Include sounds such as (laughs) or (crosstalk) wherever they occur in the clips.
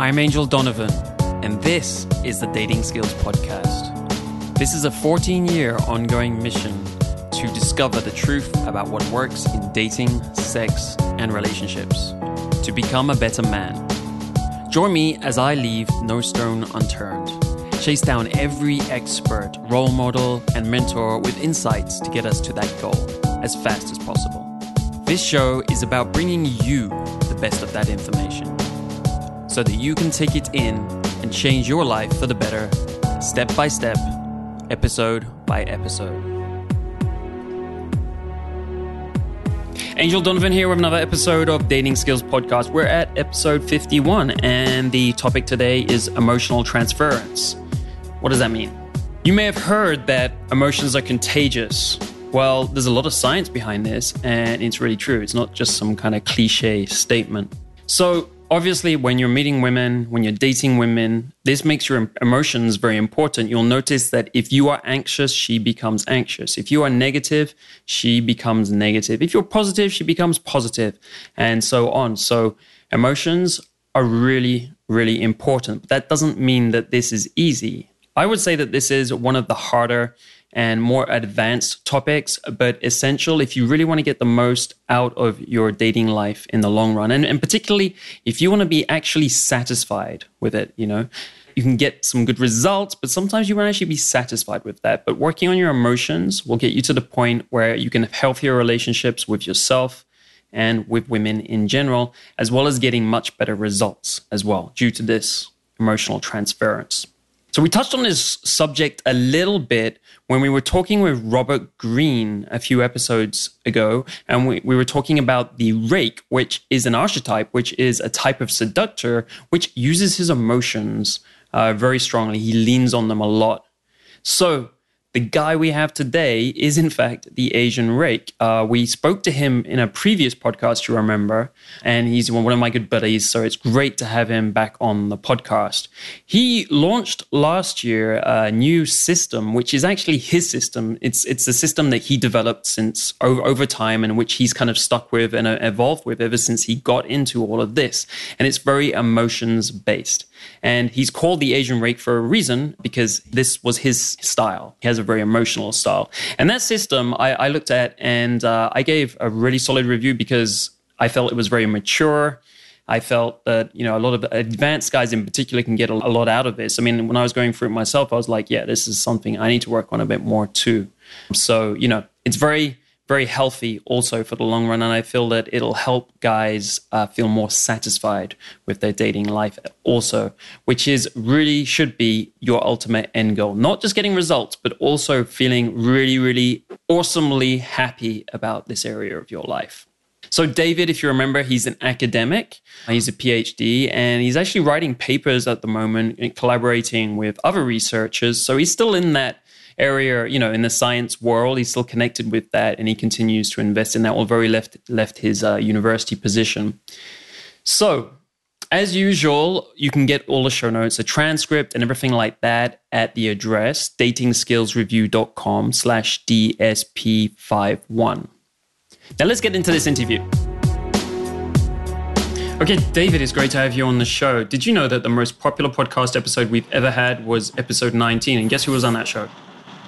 I'm Angel Donovan, and this is the Dating Skills Podcast. This is a 14 year ongoing mission to discover the truth about what works in dating, sex, and relationships, to become a better man. Join me as I leave no stone unturned, chase down every expert, role model, and mentor with insights to get us to that goal as fast as possible. This show is about bringing you the best of that information so that you can take it in and change your life for the better, step by step, episode by episode. Angel Donovan here with another episode of Dating Skills Podcast. We're at episode 51, and the topic today is emotional transference. What does that mean? You may have heard that emotions are contagious. Well, there's a lot of science behind this, and it's really true. It's not just some kind of cliche statement. So, obviously, when you're meeting women, when you're dating women, this makes your emotions very important. You'll notice that if you are anxious, she becomes anxious. If you are negative, she becomes negative. If you're positive, she becomes positive, and so on. So, emotions are really, really important. But that doesn't mean that this is easy. I would say that this is one of the harder and more advanced topics, but essential if you really want to get the most out of your dating life in the long run. And, and particularly if you want to be actually satisfied with it, you know, you can get some good results, but sometimes you won't actually be satisfied with that. But working on your emotions will get you to the point where you can have healthier relationships with yourself and with women in general, as well as getting much better results as well due to this emotional transference. So we touched on this subject a little bit when we were talking with Robert Greene a few episodes ago, and we, we were talking about the rake, which is an archetype, which is a type of seductor, which uses his emotions uh, very strongly. He leans on them a lot. So the guy we have today is, in fact, the Asian rake. Uh, we spoke to him in a previous podcast, you remember, and he's one of my good buddies. So it's great to have him back on the podcast. He launched last year a new system, which is actually his system. It's it's a system that he developed since over, over time, and which he's kind of stuck with and uh, evolved with ever since he got into all of this. And it's very emotions based. And he's called the Asian rake for a reason because this was his style. He has a very emotional style. And that system I, I looked at and uh, I gave a really solid review because I felt it was very mature. I felt that you know a lot of advanced guys in particular can get a, a lot out of this. I mean, when I was going through it myself, I was like, yeah, this is something I need to work on a bit more too. So you know, it's very very healthy also for the long run. And I feel that it'll help guys uh, feel more satisfied with their dating life also, which is really should be your ultimate end goal. Not just getting results, but also feeling really, really awesomely happy about this area of your life. So, David, if you remember, he's an academic. He's a PhD and he's actually writing papers at the moment and collaborating with other researchers. So, he's still in that area, you know, in the science world. He's still connected with that, and he continues to invest in that. Although he left left his uh, university position. So, as usual, you can get all the show notes, a transcript, and everything like that at the address datingskillsreview.com slash DSP51. Now let's get into this interview. Okay, David, it's great to have you on the show. Did you know that the most popular podcast episode we've ever had was episode 19? And guess who was on that show?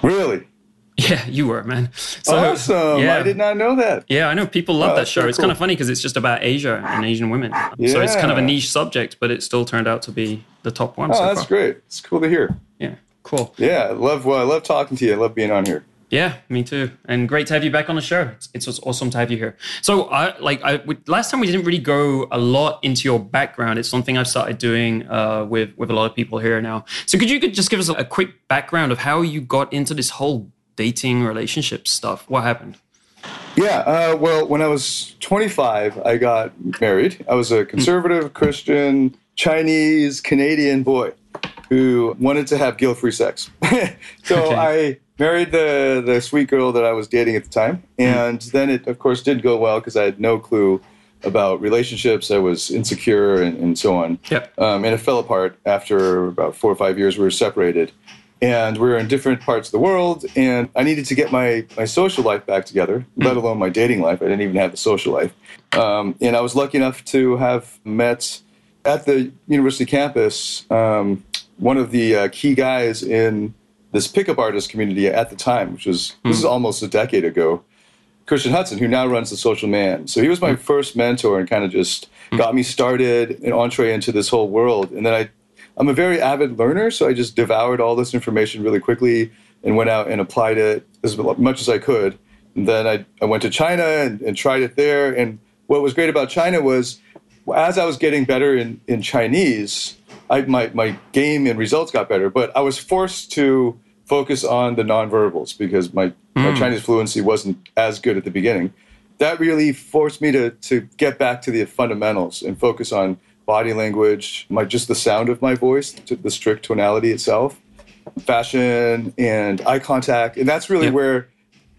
Really? Yeah, you were, man. So, awesome. Yeah. I did not know that. Yeah, I know. People love oh, that show. It's cool. kind of funny because it's just about Asia and Asian women. Yeah. So it's kind of a niche subject, but it still turned out to be the top one. Oh, so that's far. great. It's cool to hear. Yeah, cool. Yeah, I love, well, I love talking to you. I love being on here. Yeah, me too. And great to have you back on the show. It's, it's awesome to have you here. So, I like I we, last time we didn't really go a lot into your background. It's something I've started doing uh, with with a lot of people here now. So, could you could just give us a, a quick background of how you got into this whole dating relationship stuff? What happened? Yeah, uh, well, when I was 25, I got married. I was a conservative Christian Chinese Canadian boy who wanted to have guilt free sex. (laughs) so okay. I married the, the sweet girl that I was dating at the time. And mm. then it, of course, did go well because I had no clue about relationships. I was insecure and, and so on. Yep. Um, and it fell apart after about four or five years. We were separated and we were in different parts of the world and i needed to get my, my social life back together mm. let alone my dating life i didn't even have the social life um, and i was lucky enough to have met at the university campus, um, one of the uh, key guys in this pickup artist community at the time, which was this is hmm. almost a decade ago, Christian Hudson, who now runs the Social Man. So he was my hmm. first mentor and kind of just hmm. got me started an entree into this whole world. And then I, I'm a very avid learner, so I just devoured all this information really quickly and went out and applied it as much as I could. And then I, I went to China and, and tried it there. And what was great about China was as I was getting better in, in Chinese, I, my, my game and results got better, but I was forced to focus on the nonverbals because my, my hmm. Chinese fluency wasn't as good at the beginning. That really forced me to, to get back to the fundamentals and focus on body language, my, just the sound of my voice, the strict tonality itself, fashion, and eye contact. And that's really Yeah. where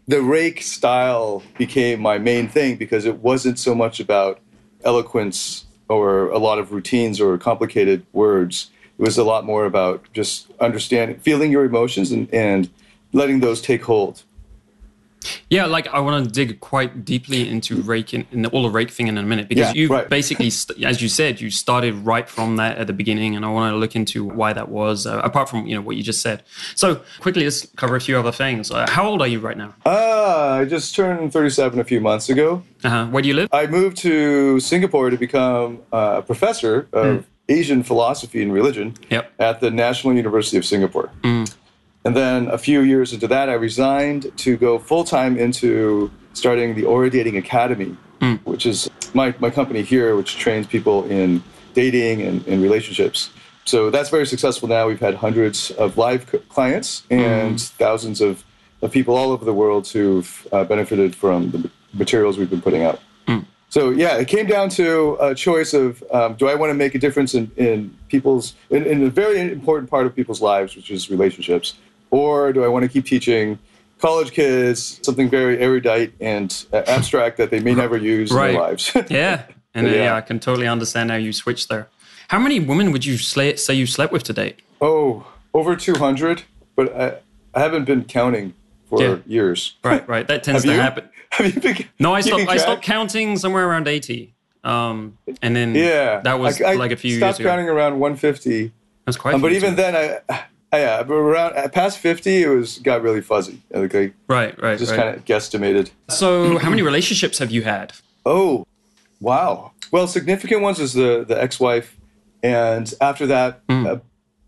the rake style became my main thing because it wasn't so much about eloquence or a lot of routines or complicated words. It was a lot more about just understanding, feeling your emotions and, and letting those take hold. Yeah, like I want to dig quite deeply into rake in, in the, all the rake thing in a minute because Yeah, you right. basically, (laughs) as you said, you started right from that at the beginning, and I want to look into why that was. Uh, apart from you know what you just said. So quickly, let's cover a few other things. Uh, how old are you right now? Ah, I just turned 37 a few months ago. Uh-huh. Where do you live? I moved to Singapore to become uh, a professor of Asian philosophy and religion Yep. at the National University of Singapore. Mm. And then a few years into that, I resigned to go full time into starting the Aura Dating Academy, mm. which is my, my company here, which trains people in dating and, and relationships. So that's very successful now. We've had hundreds of live c- clients and mm. thousands of, of people all over the world who've uh, benefited from the materials we've been putting out. So yeah, it came down to a choice of um, do I want to make a difference in, in people's in, in a very important part of people's lives, which is relationships, or do I want to keep teaching college kids something very erudite and uh, abstract that they may never use in their lives? (laughs) Yeah, and uh, Yeah. yeah, I can totally understand how you switched there. How many women would you say you slept with to date? oh, over two hundred, but I, I haven't been counting for Yeah. years. Right, right. That tends to happen. Have you been? No, I stopped. I stopped counting somewhere around eighty, um, and then Yeah, that was I, I like a few years stopped ago. counting around one fifty. That's quite. Um, but even years then, I, I yeah, but around past fifty, it was got really fuzzy. Like I ago. right, right, just right. kind of guesstimated. So, how many relationships have you had? Oh, wow. Well, significant ones is the the ex-wife, and after that, uh,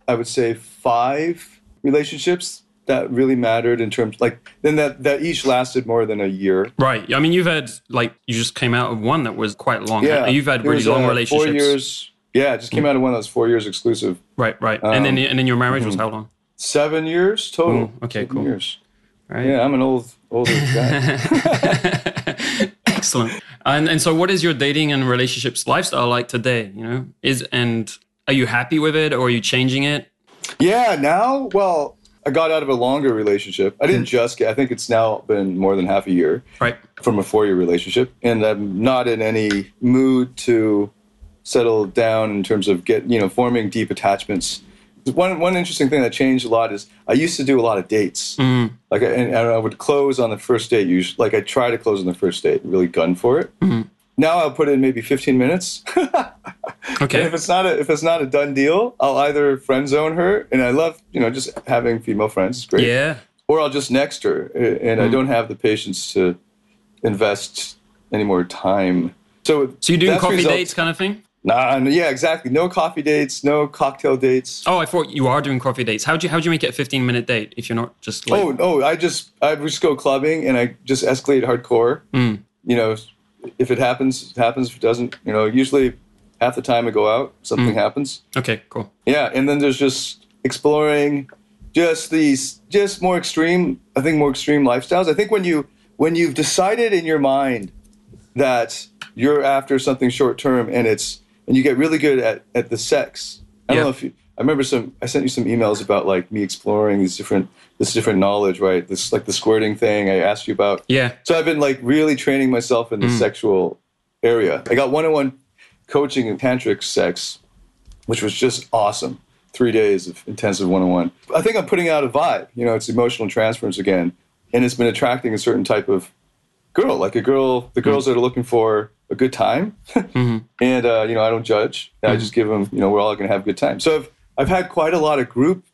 I would say five relationships that really mattered in terms like then that that each lasted more than a year. Right. I mean, you've had like you just came out of one that was quite long. Yeah, You've had really was, long uh, relationships. Four years. Yeah, it just came out of one that was four years exclusive. Right, right. and then Um, and then your marriage was how long? Seven years total. Oh, okay, Seven cool. Years. Right. Yeah, I'm an old older guy. (laughs) Excellent. And and so, what is your dating and relationships lifestyle like today? You know, is and are you happy with it, or are you changing it? Yeah, now, well, I got out of a longer relationship. I Hmm. didn't just get, I think it's now been more than half a year Right. from a four year relationship. And I'm not in any mood to settle down in terms of get, you know, forming deep attachments. One, one interesting thing that changed a lot is I used to do a lot of dates. Mm-hmm. Like, I, and I would close on the first date. Usually, like I try to close on the first date, really gun for it. Mm-hmm. Now I'll put in maybe 15 minutes. (laughs) Okay. And if it's not a if it's not a done deal, I'll either friend zone her, and I love you know just having female friends, it's great. Yeah. Or I'll just next her, and I don't have the patience to invest any more time. So So you're doing coffee result- dates, kind of thing. Nah, yeah, exactly. No coffee dates, no cocktail dates. Oh, I thought you are doing coffee dates. How'd you how'd you make it a 15 minute date if you're not just like Oh, oh, I just I just go clubbing and I just escalate hardcore. Mm. You know, if it happens, it happens. If it doesn't, you know, usually half the time I go out, something Mm. happens. okay, cool. Yeah, and then there's just exploring just these just more extreme I think more extreme lifestyles. I think when you when you've decided in your mind that you're after something short term and it's and you get really good at, at the sex. I don't know if you I remember some I sent you some emails about like me exploring these different this different knowledge, right? This like the squirting thing I asked you about. Yeah. So I've been like really training myself in the Mm. sexual area. I got one-on-one coaching in tantric sex, which was just awesome. Three days of intensive one-on-one. I think I'm putting out a vibe. You know, it's emotional transference again, and it's been attracting a certain type of girl, like a girl, the girls that are looking for a good time. (laughs) And, uh, you know, I don't judge. I just give them, you know, we're all going to have a good time. So I've, I've had quite a lot of group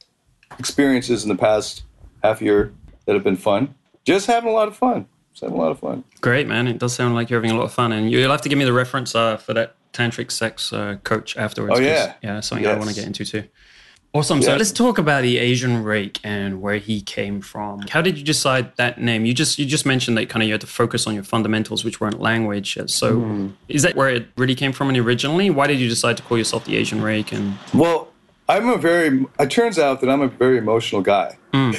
experiences in the past half year that have been fun. Just having a lot of fun. Just having a lot of fun. Great, man. It does sound like you're having a lot of fun. And you'll have to give me the reference uh, for that tantric sex uh, coach afterwards. Oh, yeah. Yeah, something I want to get into too. Awesome. So let's talk about the Asian rake and where he came from. How did you decide that name? You just you just mentioned that kind of you had to focus on your fundamentals, which weren't language. So Mm-hmm. is that where it really came from and originally? Why did you decide to call yourself the Asian rake? And Well, I'm a very, it turns out that I'm a very emotional guy. (laughs)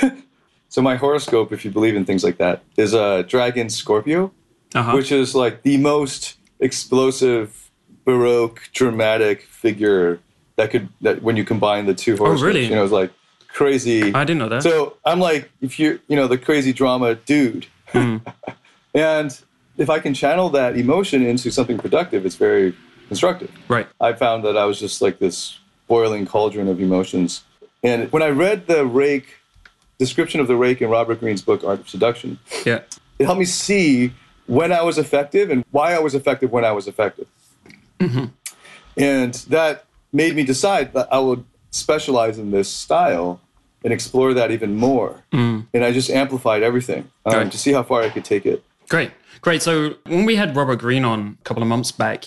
so my horoscope, if you believe in things like that, is a dragon Scorpio. uh-huh. which is like the most explosive, baroque, dramatic figure that could that when you combine the two horoscopes, Oh, really? you know, it's like crazy. I didn't know that. So I'm like, if you you know the crazy drama dude, Hmm. (laughs) and if I can channel that emotion into something productive, it's very constructive. right. I found that I was just like this boiling cauldron of emotions. And when I read the rake description of the rake in Robert Greene's book Art of Seduction, Yeah. it helped me see when I was effective and why I was effective when I was effective. And that made me decide that I would specialize in this style and explore that even more. And I just amplified everything um, to see how far I could take it. Great. Great. So when we had Robert Greene on a couple of months back,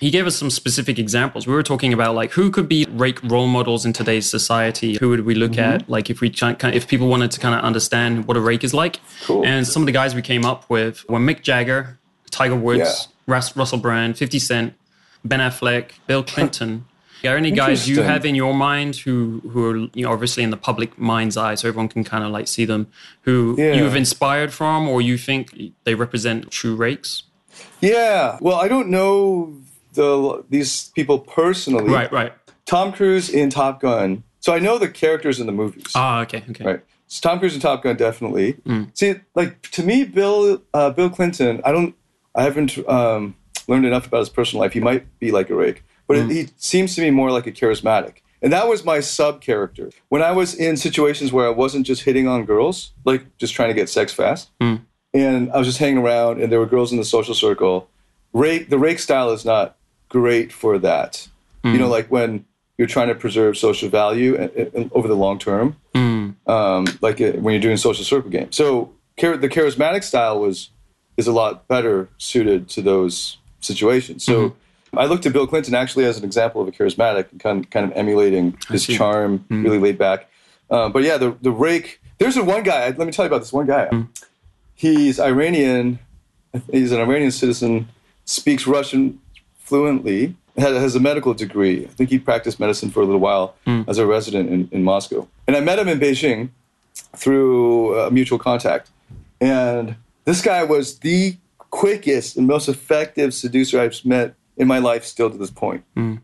he gave us some specific examples. We were talking about like who could be rake role models in today's society. Who would we look mm-hmm. at? Like if we try, kind of, if people wanted to kind of understand what a rake is like. Cool. And some of the guys we came up with were Mick Jagger, Tiger Woods, Yeah. Russ, Russell Brand, 50 Cent, Ben Affleck, Bill (laughs) Clinton. Are there any guys you have in your mind who who are you know obviously in the public mind's eye, so everyone can kind of like see them, who Yeah. you have inspired from, or you think they represent true rakes? Yeah. Well, I don't know the these people personally. Right, right. Tom Cruise in Top Gun. So I know the characters in the movies. Ah, okay, okay. Right. So Tom Cruise in Top Gun definitely. Mm. See, like to me, Bill uh, Bill Clinton. I don't. I haven't um, learned enough about his personal life. He might be like a rake, but Mm. it, he seems to me more like a charismatic. And that was my sub character. When I was in situations where I wasn't just hitting on girls, like just trying to get sex fast, Mm. and I was just hanging around, and there were girls in the social circle. Rake, the rake style is not great for that. You know, like when you're trying to preserve social value and, and over the long term Mm. um, like when you're doing social circle games. So char- the charismatic style was is a lot better suited to those situations. So Mm-hmm. I looked at Bill Clinton actually as an example of a charismatic and kind kind of emulating his charm, Mm-hmm. really laid back. Um, but yeah, the the rake. There's a one guy. Let me tell you about this one guy. Mm. He's Iranian. He's an Iranian citizen. Speaks Russian fluently. Has, has a medical degree. I think he practiced medicine for a little while Mm. as a resident in, in Moscow. And I met him in Beijing through a mutual contact. And this guy was the quickest and most effective seducer I've met in my life still to this point,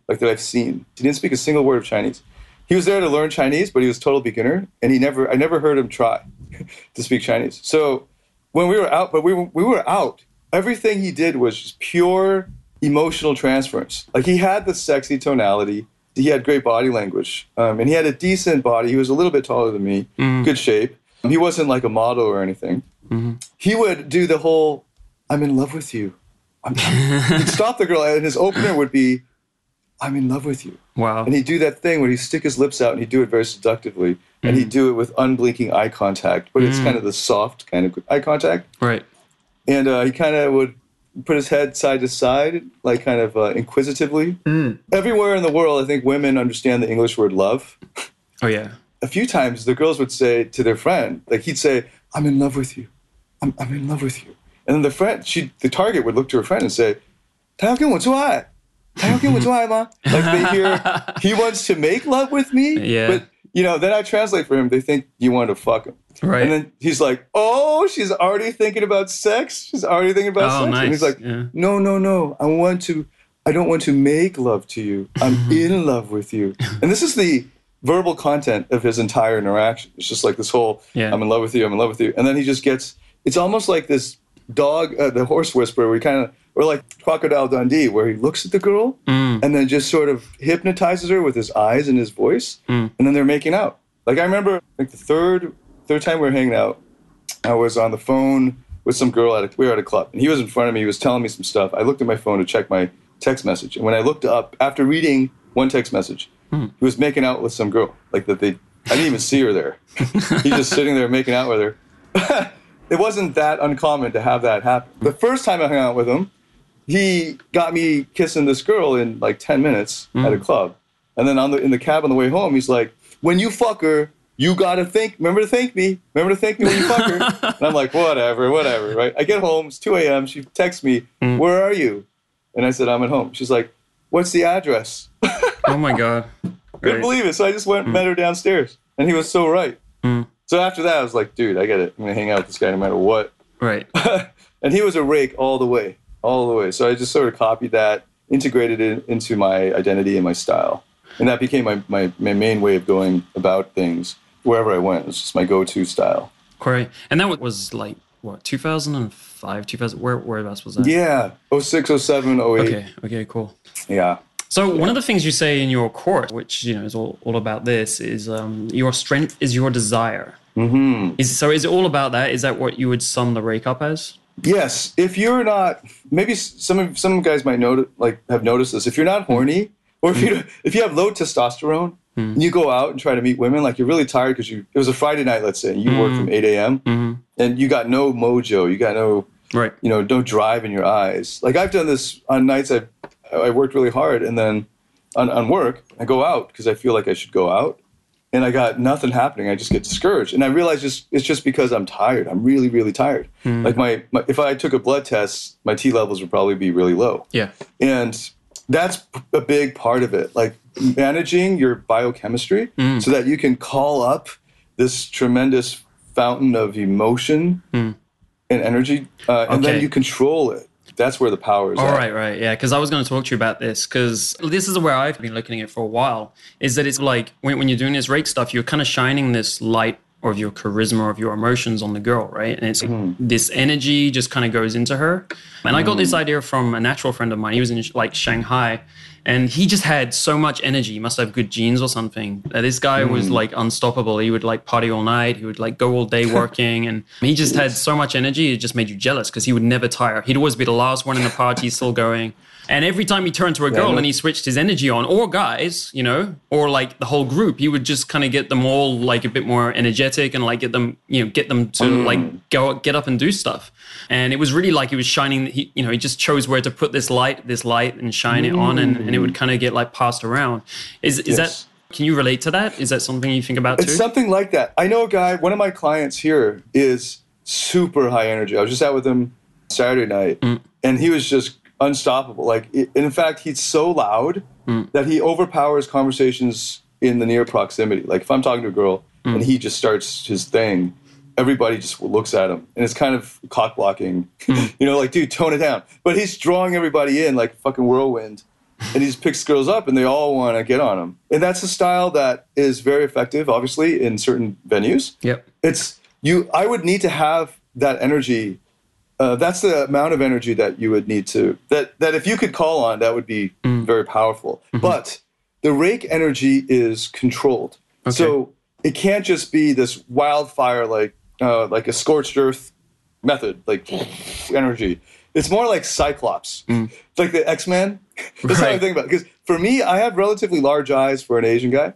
like that I've seen. He didn't speak a single word of Chinese. He was there to learn Chinese, but he was a total beginner, and he never I never heard him try (laughs) to speak Chinese. So when we were out, but we were, we were out, everything he did was just pure emotional transference. Like he had the sexy tonality, he had great body language, um, and he had a decent body. He was a little bit taller than me, good shape. He wasn't like a model or anything. He would do the whole "I'm in love with you." I'm, (laughs) he'd stop the girl, and his opener would be "I'm in love with you." Wow. And he'd do that thing where he'd stick his lips out and he'd do it very seductively. And he'd do it with unblinking eye contact, but it's kind of the soft kind of eye contact. Right. And uh, he kind of would put his head side to side, like kind of uh, inquisitively. Mm. Everywhere in the world, I think women understand the English word love. Oh, yeah. A few times the girls would say to their friend, like he'd say, I'm in love with you. I'm, I'm in love with you. And then the friend, she, the target would look to her friend and say, Taokin, what's why? Taokin, what's why, ma? Like they hear, (laughs) he wants to make love with me, yeah. but you know, then I translate for him. They think you want to fuck him. Right. And then he's like, "Oh, she's already thinking about sex. She's already thinking about Oh, sex." And he's like, Yeah. "No, no, no. I want to. I don't want to make love to you. I'm Mm-hmm. in love with you." And this is the verbal content of his entire interaction. It's just like this whole, Yeah. "I'm in love with you. I'm in love with you," and then he just gets. It's almost like this dog, uh, the horse whisperer. where he kind of, or like Crocodile Dundee, where he looks at the girl Mm. and then just sort of hypnotizes her with his eyes and his voice, Mm. and then they're making out. Like I remember, like the third third time we were hanging out, I was on the phone with some girl at a, we were at a club, and he was in front of me. He was telling me some stuff. I looked at my phone to check my text message, and when I looked up after reading one text message, he was making out with some girl, like that they. I didn't even see her there. (laughs) He's just sitting there making out with her. (laughs) it wasn't that uncommon to have that happen. The first time I hung out with him, he got me kissing this girl in like 10 minutes at a mm. club. And then on the in the cab on the way home, he's like, "When you fuck her, you gotta think. Remember to thank me. Remember to thank me when you fuck her." (laughs) and I'm like, "Whatever, whatever." Right? I get home. It's 2 a.m. She texts me, mm. "Where are you?" And I said, "I'm at home." She's like, "What's the address?" Oh my god. (laughs) Couldn't believe it. So I just went and met her mm. downstairs, and he was so right. Mm. So after that, I was like, "Dude, I get it. I'm gonna hang out with this guy no matter what." Right. (laughs) and he was a rake all the way, all the way. So I just sort of copied that, integrated it into my identity and my style. And that became my, my, my main way of going about things wherever I went. It was just my go to style. Great. And that was like what 2005, 2000. Where whereabouts was that? Yeah. 06, 07, 08. Okay. Okay. Cool. Yeah. So one of the things you say in your course, which you know is all, all about this, is um, your strength is your desire. Mm-hmm. Is so? Is it all about that? Is that what you would sum the rake up as? Yes. If you're not, maybe some of some guys might notice, like have noticed this. If you're not horny, or if you hmm. if you have low testosterone, and you go out and try to meet women, like you're really tired because you it was a Friday night, let's say, and you work hmm. from 8 a.m. Mm-hmm. and you got no mojo, you got no Right. you know, no drive in your eyes. Like I've done this on nights I've I worked really hard, and then on, on work I go out because I feel like I should go out, and I got nothing happening. I just get discouraged, and I realize just it's just because I'm tired. I'm really really tired. Hmm. Like my, my if I took a blood test, my T levels would probably be really low, Yeah. and that's a big part of it. Like managing your biochemistry hmm. so that you can call up this tremendous fountain of emotion hmm. and energy, uh, and then you control it. That's where the power is. All at. right, right, yeah. Because I was going to talk to you about this because this is where I've been looking at it for a while. Is that it's like when, when you're doing this rake stuff, you're kind of shining this light of your charisma of your emotions on the girl, right? And it's mm-hmm. this energy just kind of goes into her. And I got this mm-hmm. idea from a natural friend of mine. He was in like Shanghai, and he just had so much energy. He must have good genes or something. Uh, this guy was like unstoppable. He would like party all night. He would like go all day (laughs) working, and he just had so much energy. It just made you jealous because he would never tire. He'd always be the last one in the party, still going. And every time he turned to a girl and he switched his energy on, or guys, you know, or like the whole group, he would just kind of get them all like a bit more energetic and like get them, you know, get them to like go get up and do stuff. And it was really like he was shining. He, you know, he just chose where to put this light, this light, and shine it on, and, and it would kind of get like passed around. Is is Yes. that? Can you relate to that? Is that something you think about It's too? something like that. I know a guy. One of my clients here is super high energy. I was just out with him Saturday night, Mm. and he was just unstoppable. Like, it, in fact, he's so loud Mm. that he overpowers conversations in the near proximity. Like, if I'm talking to a girl Mm. and he just starts his thing, everybody just looks at him, and it's kind of cock blocking. Mm. (laughs) you know, like, dude, tone it down. But he's drawing everybody in like fucking whirlwind. And he just picks girls up, and they all want to get on him. And that's a style that is very effective, obviously, in certain venues yep. it's you i would need to have that energy uh, that's the amount of energy that you would need to that that if you could call on that would be very powerful. But the rake energy is controlled. So it can't just be this wildfire like uh, like a scorched earth method like (laughs) energy. It's more like cyclops. It's like the x-men. (laughs) That's how i think about it because for me i have relatively large eyes for an asian guy.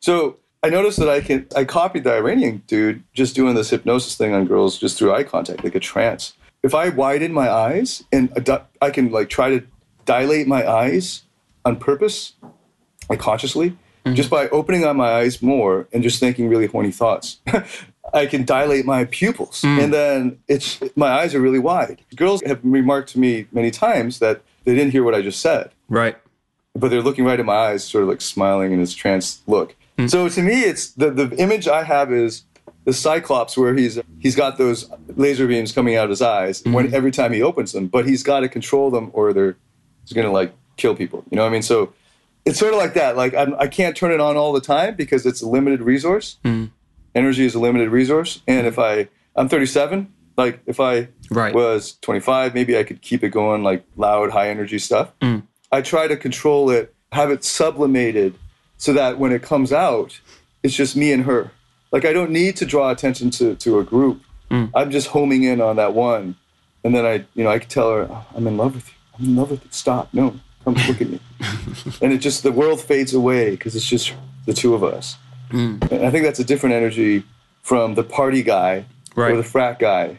So I noticed that I can I copied the Iranian dude just doing this hypnosis thing on girls just through eye contact, like a trance. If I widen my eyes and adu- I can like try to dilate my eyes on purpose, like consciously, mm-hmm. just by opening up my eyes more and just thinking really horny thoughts. (laughs) I can dilate my pupils, mm. and then it's my eyes are really wide. Girls have remarked to me many times that they didn't hear what I just said Right. but they're looking right in my eyes, sort of like smiling in this trance look. Mm. So to me, it's the the image I have is the Cyclops, where he's he's got those laser beams coming out of his eyes mm-hmm. when every time he opens them, but he's got to control them or they're he's gonna like kill people. You know what I mean? So it's sort of like that. Like I'm, I can't turn it on all the time because it's a limited resource. Mm-hmm. Energy is a limited resource, and if I I'm 37, like if I Right. was 25, maybe I could keep it going like loud, high energy stuff. Mm. I try to control it, have it sublimated so that when it comes out, it's just me and her. Like I don't need to draw attention to, to a group mm. I'm just homing in on that one, and then I, you know, I could tell her, oh, I'm in love with you. I'm in love with you. Stop. No, come look at me. (laughs) and it just the world fades away because it's just the two of us. Mm. And I think that's a different energy from the party guy or the frat guy,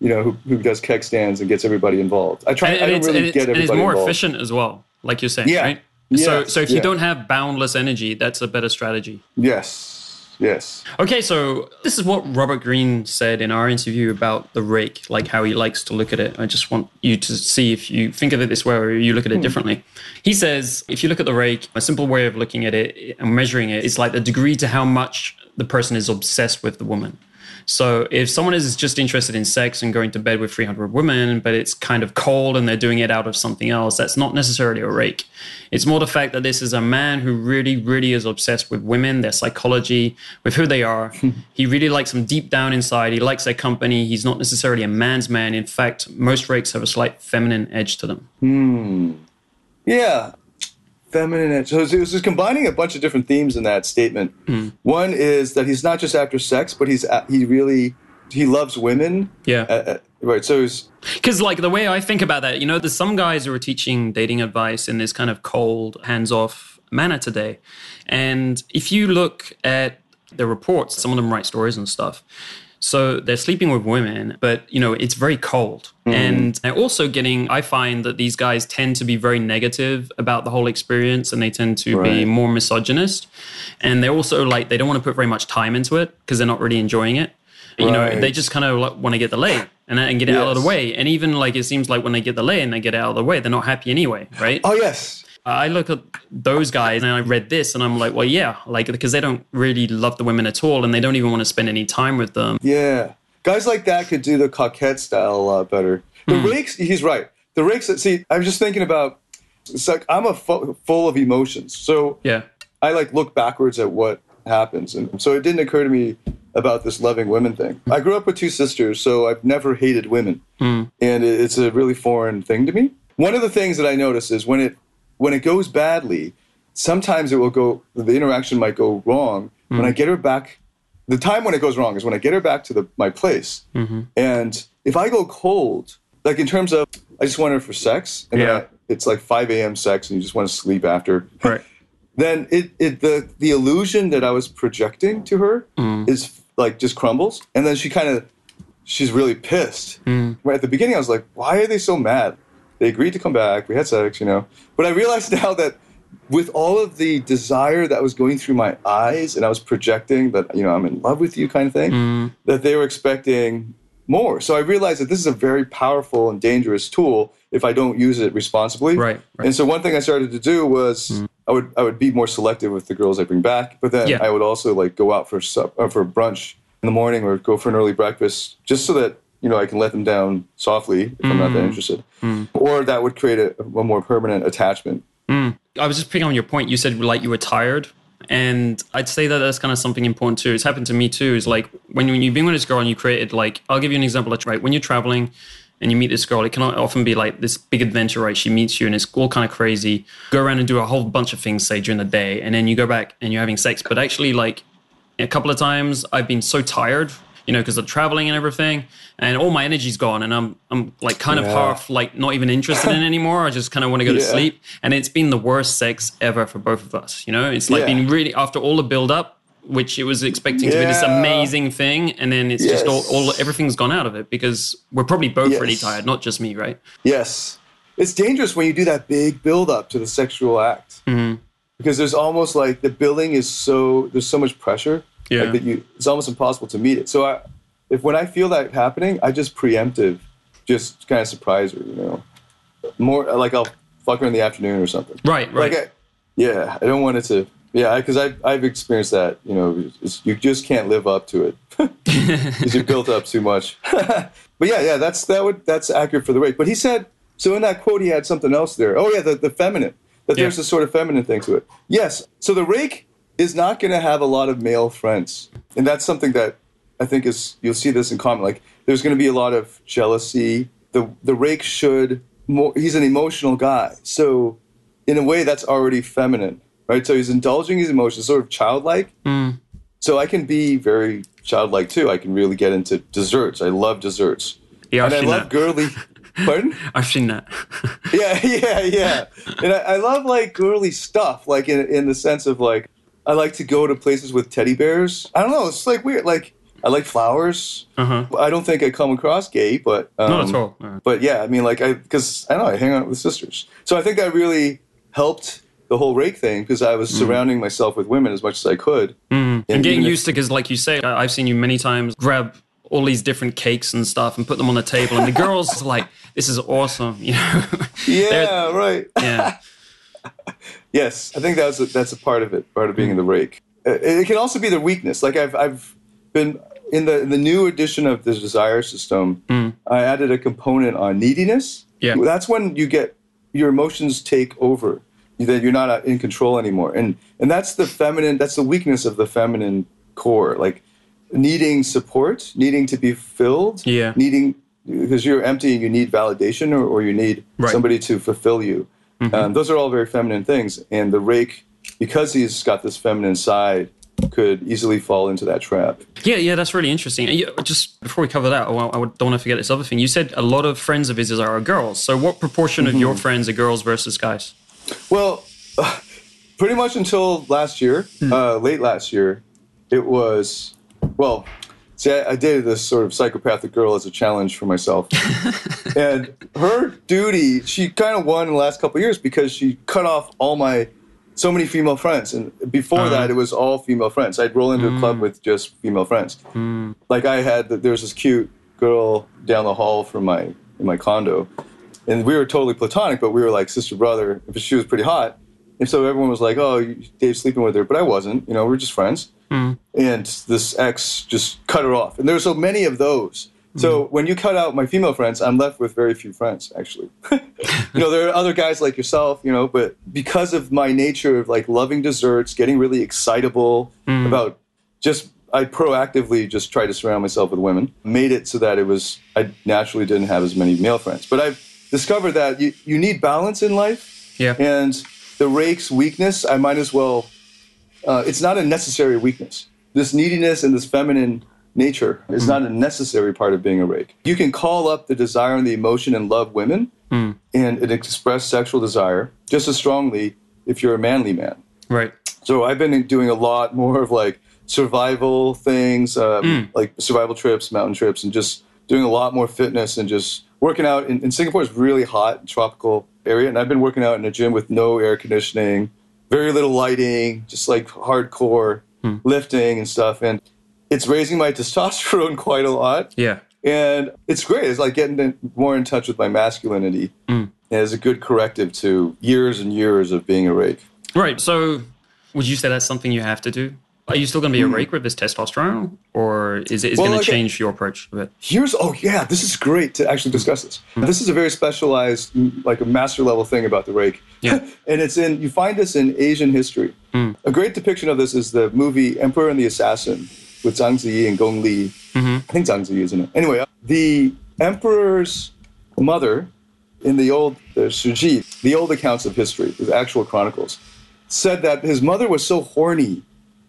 you know, who, who does keg stands and gets everybody involved. I try. and, I don't really and get and everybody it's more involved. efficient as well, like you're saying, Yeah. right? So, so if you don't have boundless energy, that's a better strategy. Yes. Yes. Okay, so this is what Robert Greene said in our interview about the rake, like how he likes to look at it. I just want you to see if you think of it this way or you look at it hmm. differently. He says if you look at the rake, a simple way of looking at it and measuring it is like the degree to how much the person is obsessed with the woman. So if someone is just interested in sex and going to bed with 300 women, but it's kind of cold and they're doing it out of something else, that's not necessarily a rake. It's more the fact that this is a man who really, really is obsessed with women, their psychology, with who they are. he really likes them deep down inside. He likes their company. He's not necessarily a man's man. In fact, most rakes have a slight feminine edge to them. Hmm. Yeah. Feminine edge. So it was just combining a bunch of different themes in that statement. Hmm. One is that he's not just after sex, but he's he really he loves women. Yeah. Uh, uh, right. So he's Because, like, the way I think about that, you know, there's some guys who are teaching dating advice in this kind of cold, hands off manner today. And if you look at the reports, some of them write stories and stuff. So they're sleeping with women, but, you know, it's very cold. Mm. And they're also getting, I find that these guys tend to be very negative about the whole experience and they tend to be more misogynist. And they're also like, they don't want to put very much time into it because they're not really enjoying it. You know, they just kind of like, want to get the lay and, and get it out of the way. And even like it seems like when they get the lay and they get it out of the way, they're not happy anyway, right? oh yes, I look at those guys and I read this and I'm like, well, yeah, like because they don't really love the women at all and they don't even want to spend any time with them. yeah. Guys like that could do the coquette style a lot better. The Hmm. rakes. He's right. The rakes. See, I'm just thinking about. It's like I'm a fu- full of emotions. So Yeah. I like look backwards at what happens. And so it didn't occur to me about this loving women thing. I grew up with two sisters, so I've never hated women. And it's a really foreign thing to me. One of the things that I notice is when it when it goes badly, sometimes it will go the interaction might go wrong. When I hmm. get her back the time when it goes wrong is when I get her back to the my place. Mm-hmm. And if I go cold, like in terms of I just want her for sex and Yeah. I- it's like 5 a.m. sex and you just want to sleep after Right. (laughs) then it, it the the illusion that I was projecting to her mm. is like just crumbles, and then she kind of she's really pissed. Mm. Right at the beginning, I was like, why are they so mad? They agreed to come back. We had sex, you know. But I realized (laughs) now that with all of the desire that was going through my eyes, and I was projecting that you know I'm in love with you, kind of thing, that they were expecting more. So I realized that this is a very powerful and dangerous tool if I don't use it responsibly. Right, right. And so one thing I started to do was I would I would be more selective with the girls I bring back, but then Yeah. I would also like go out for sup, uh, for brunch in the morning or go for an early breakfast just so that you know I can let them down softly if I'm not that mm. interested, mm. or that would create a, a more permanent attachment. Mm. I was just picking on your point. You said like you were tired, and I'd say that that's kind of something important too. It's happened to me too. Is like when when you've been with this girl and you created like I'll give you an example. Right when you're traveling and you meet this girl, it can often be like this big adventure. Right, she meets you and it's all kind of crazy. Go around and do a whole bunch of things, say during the day, and then you go back and you're having sex. But actually, like a couple of times, I've been so tired. You know, because of traveling and everything, and all my energy's gone, and I'm I'm like kind of half like not even interested in it anymore. I just kind of want to go to sleep and it's been the worst sex ever for both of us. You know, it's like Yeah. been really after all the build up, which it was expecting to be this amazing thing, and then it's just all, all everything's gone out of it because we're probably both Yes. really tired, not just me, right? Yes, it's dangerous when you do that big build up to the sexual act mm-hmm. because there's almost like the building is so there's so much pressure Yeah. like that you it's almost impossible to meet it. So I, if when I feel that happening, I just preemptive, just kind of surprise her, you know, more like I'll fuck her in the afternoon or something. Right, right. Like I, yeah, I don't want it to. Yeah, because I've I've experienced that. You know, you just can't live up to it (laughs) (laughs) because you built up too much. (laughs) but yeah, yeah, that's that would that's accurate for the rake. But he said so in that quote he had something else there. Oh yeah, the the feminine. That there's a sort of feminine thing to it. Yes. So the rake is not going to have a lot of male friends, and that's something that I think is you'll see this in common. Like there's going to be a lot of jealousy. The the rake should more. He's an emotional guy, so in a way that's already feminine, right? So he's indulging his emotions, sort of childlike. Hmm. So I can be very childlike too. I can really get into desserts. I love desserts. Yeah, I've and I love that. girly. (laughs) Pardon? I've seen that. yeah, (laughs) yeah, yeah. And I, I love like girly stuff, like in in the sense of like I like to go to places with teddy bears. I don't know. It's like weird. Like I like flowers. Uh-huh. I don't think I come across gay, but um, Not at all. Uh, But yeah, I mean, like I because I don't know, I hang out with sisters, so I think I really helped the whole rake thing because I was surrounding myself with women as much as I could. and And getting even if- used to because like you say i've seen you many times grab all these different cakes and stuff and put them on the table and the girls are like this is awesome you know (laughs) Yeah, right. yeah (laughs) (laughs) Yes, I think that's a, that's a part of it, part of being in the rake. Uh, It, can also be the weakness. Like I've I've been in the in the new edition of the desire system. I added a component on neediness. Yeah. that's when you get your emotions take over. That you're not uh, in control anymore, and and that's the feminine. That's the weakness of the feminine core. Like needing support, needing to be filled. Yeah. needing because you're empty and you need validation or, or you need Right. somebody to fulfill you. Um, those are all very feminine things. And the rake, because he's got this feminine side, could easily fall into that trap. yeah yeah that's really interesting. And you- just before we cover that well, i don't want to forget this other thing. You said a lot of friends of his are girls. So what proportion of your friends are girls versus guys? Well, (sighs) pretty much until last year, uh, late last year, it was, well, see, I, I dated this sort of psychopathic girl as a challenge for myself. (laughs) and her duty, she kind of won in the last couple of years because she cut off all my, so many female friends. And before uh-huh. that, it was all female friends. I'd roll into a club mm. with just female friends. Mm. Like I had, there was this cute girl down the hall from my, in my condo and we were totally platonic, but we were like sister brother. She was pretty hot, and so everyone was like, "Oh, Dave's sleeping with her," but I wasn't. You know, we were just friends. And this ex just cut her off, and there were so many of those. So mm-hmm. when you cut out my female friends, I'm left with very few friends. Actually, (laughs) you know, there are other guys like yourself, you know, but because of my nature of like loving desserts, getting really excitable mm. about just I proactively just tried to surround myself with women, made it so that it was I naturally didn't have as many male friends. But I've discovered that you, you need balance in life, yeah and the rake's weakness, I might as well. Uh, it's not a necessary weakness. This neediness and this feminine nature is not a necessary part of being a rake. You can call up the desire and the emotion and love women and, and express sexual desire just as strongly if you're a manly man. right So I've been doing a lot more of like survival things, um, like survival trips, mountain trips, and just doing a lot more fitness and just working out. In, in Singapore, is really hot, tropical area, and I've been working out in a gym with no air conditioning, very little lighting, just like hardcore lifting and stuff. And it's raising my (laughs) testosterone quite a lot yeah and it's great. It's like getting in, more in touch with my masculinity Mm. as a good corrective to years and years of being a rake. right so would you say that's something you have to do are you still going to be a hmm. rake with this testosterone or is it is Well, going to okay. change your approach a bit Here's oh yeah, this is great to actually discuss this. Hmm. This is a very specialized, like a master level thing about the rake. Yeah. (laughs) and it's in you find this in Asian history. Hmm. A great depiction of this is the movie Emperor and the Assassin with Zhang Ziyi and Gong Li. Mm-hmm. I think Zhang Ziyi is in it. Anyway, uh, the emperor's mother in the old uh, the Shiji, the old accounts of history, the actual chronicles, said that his mother was so horny,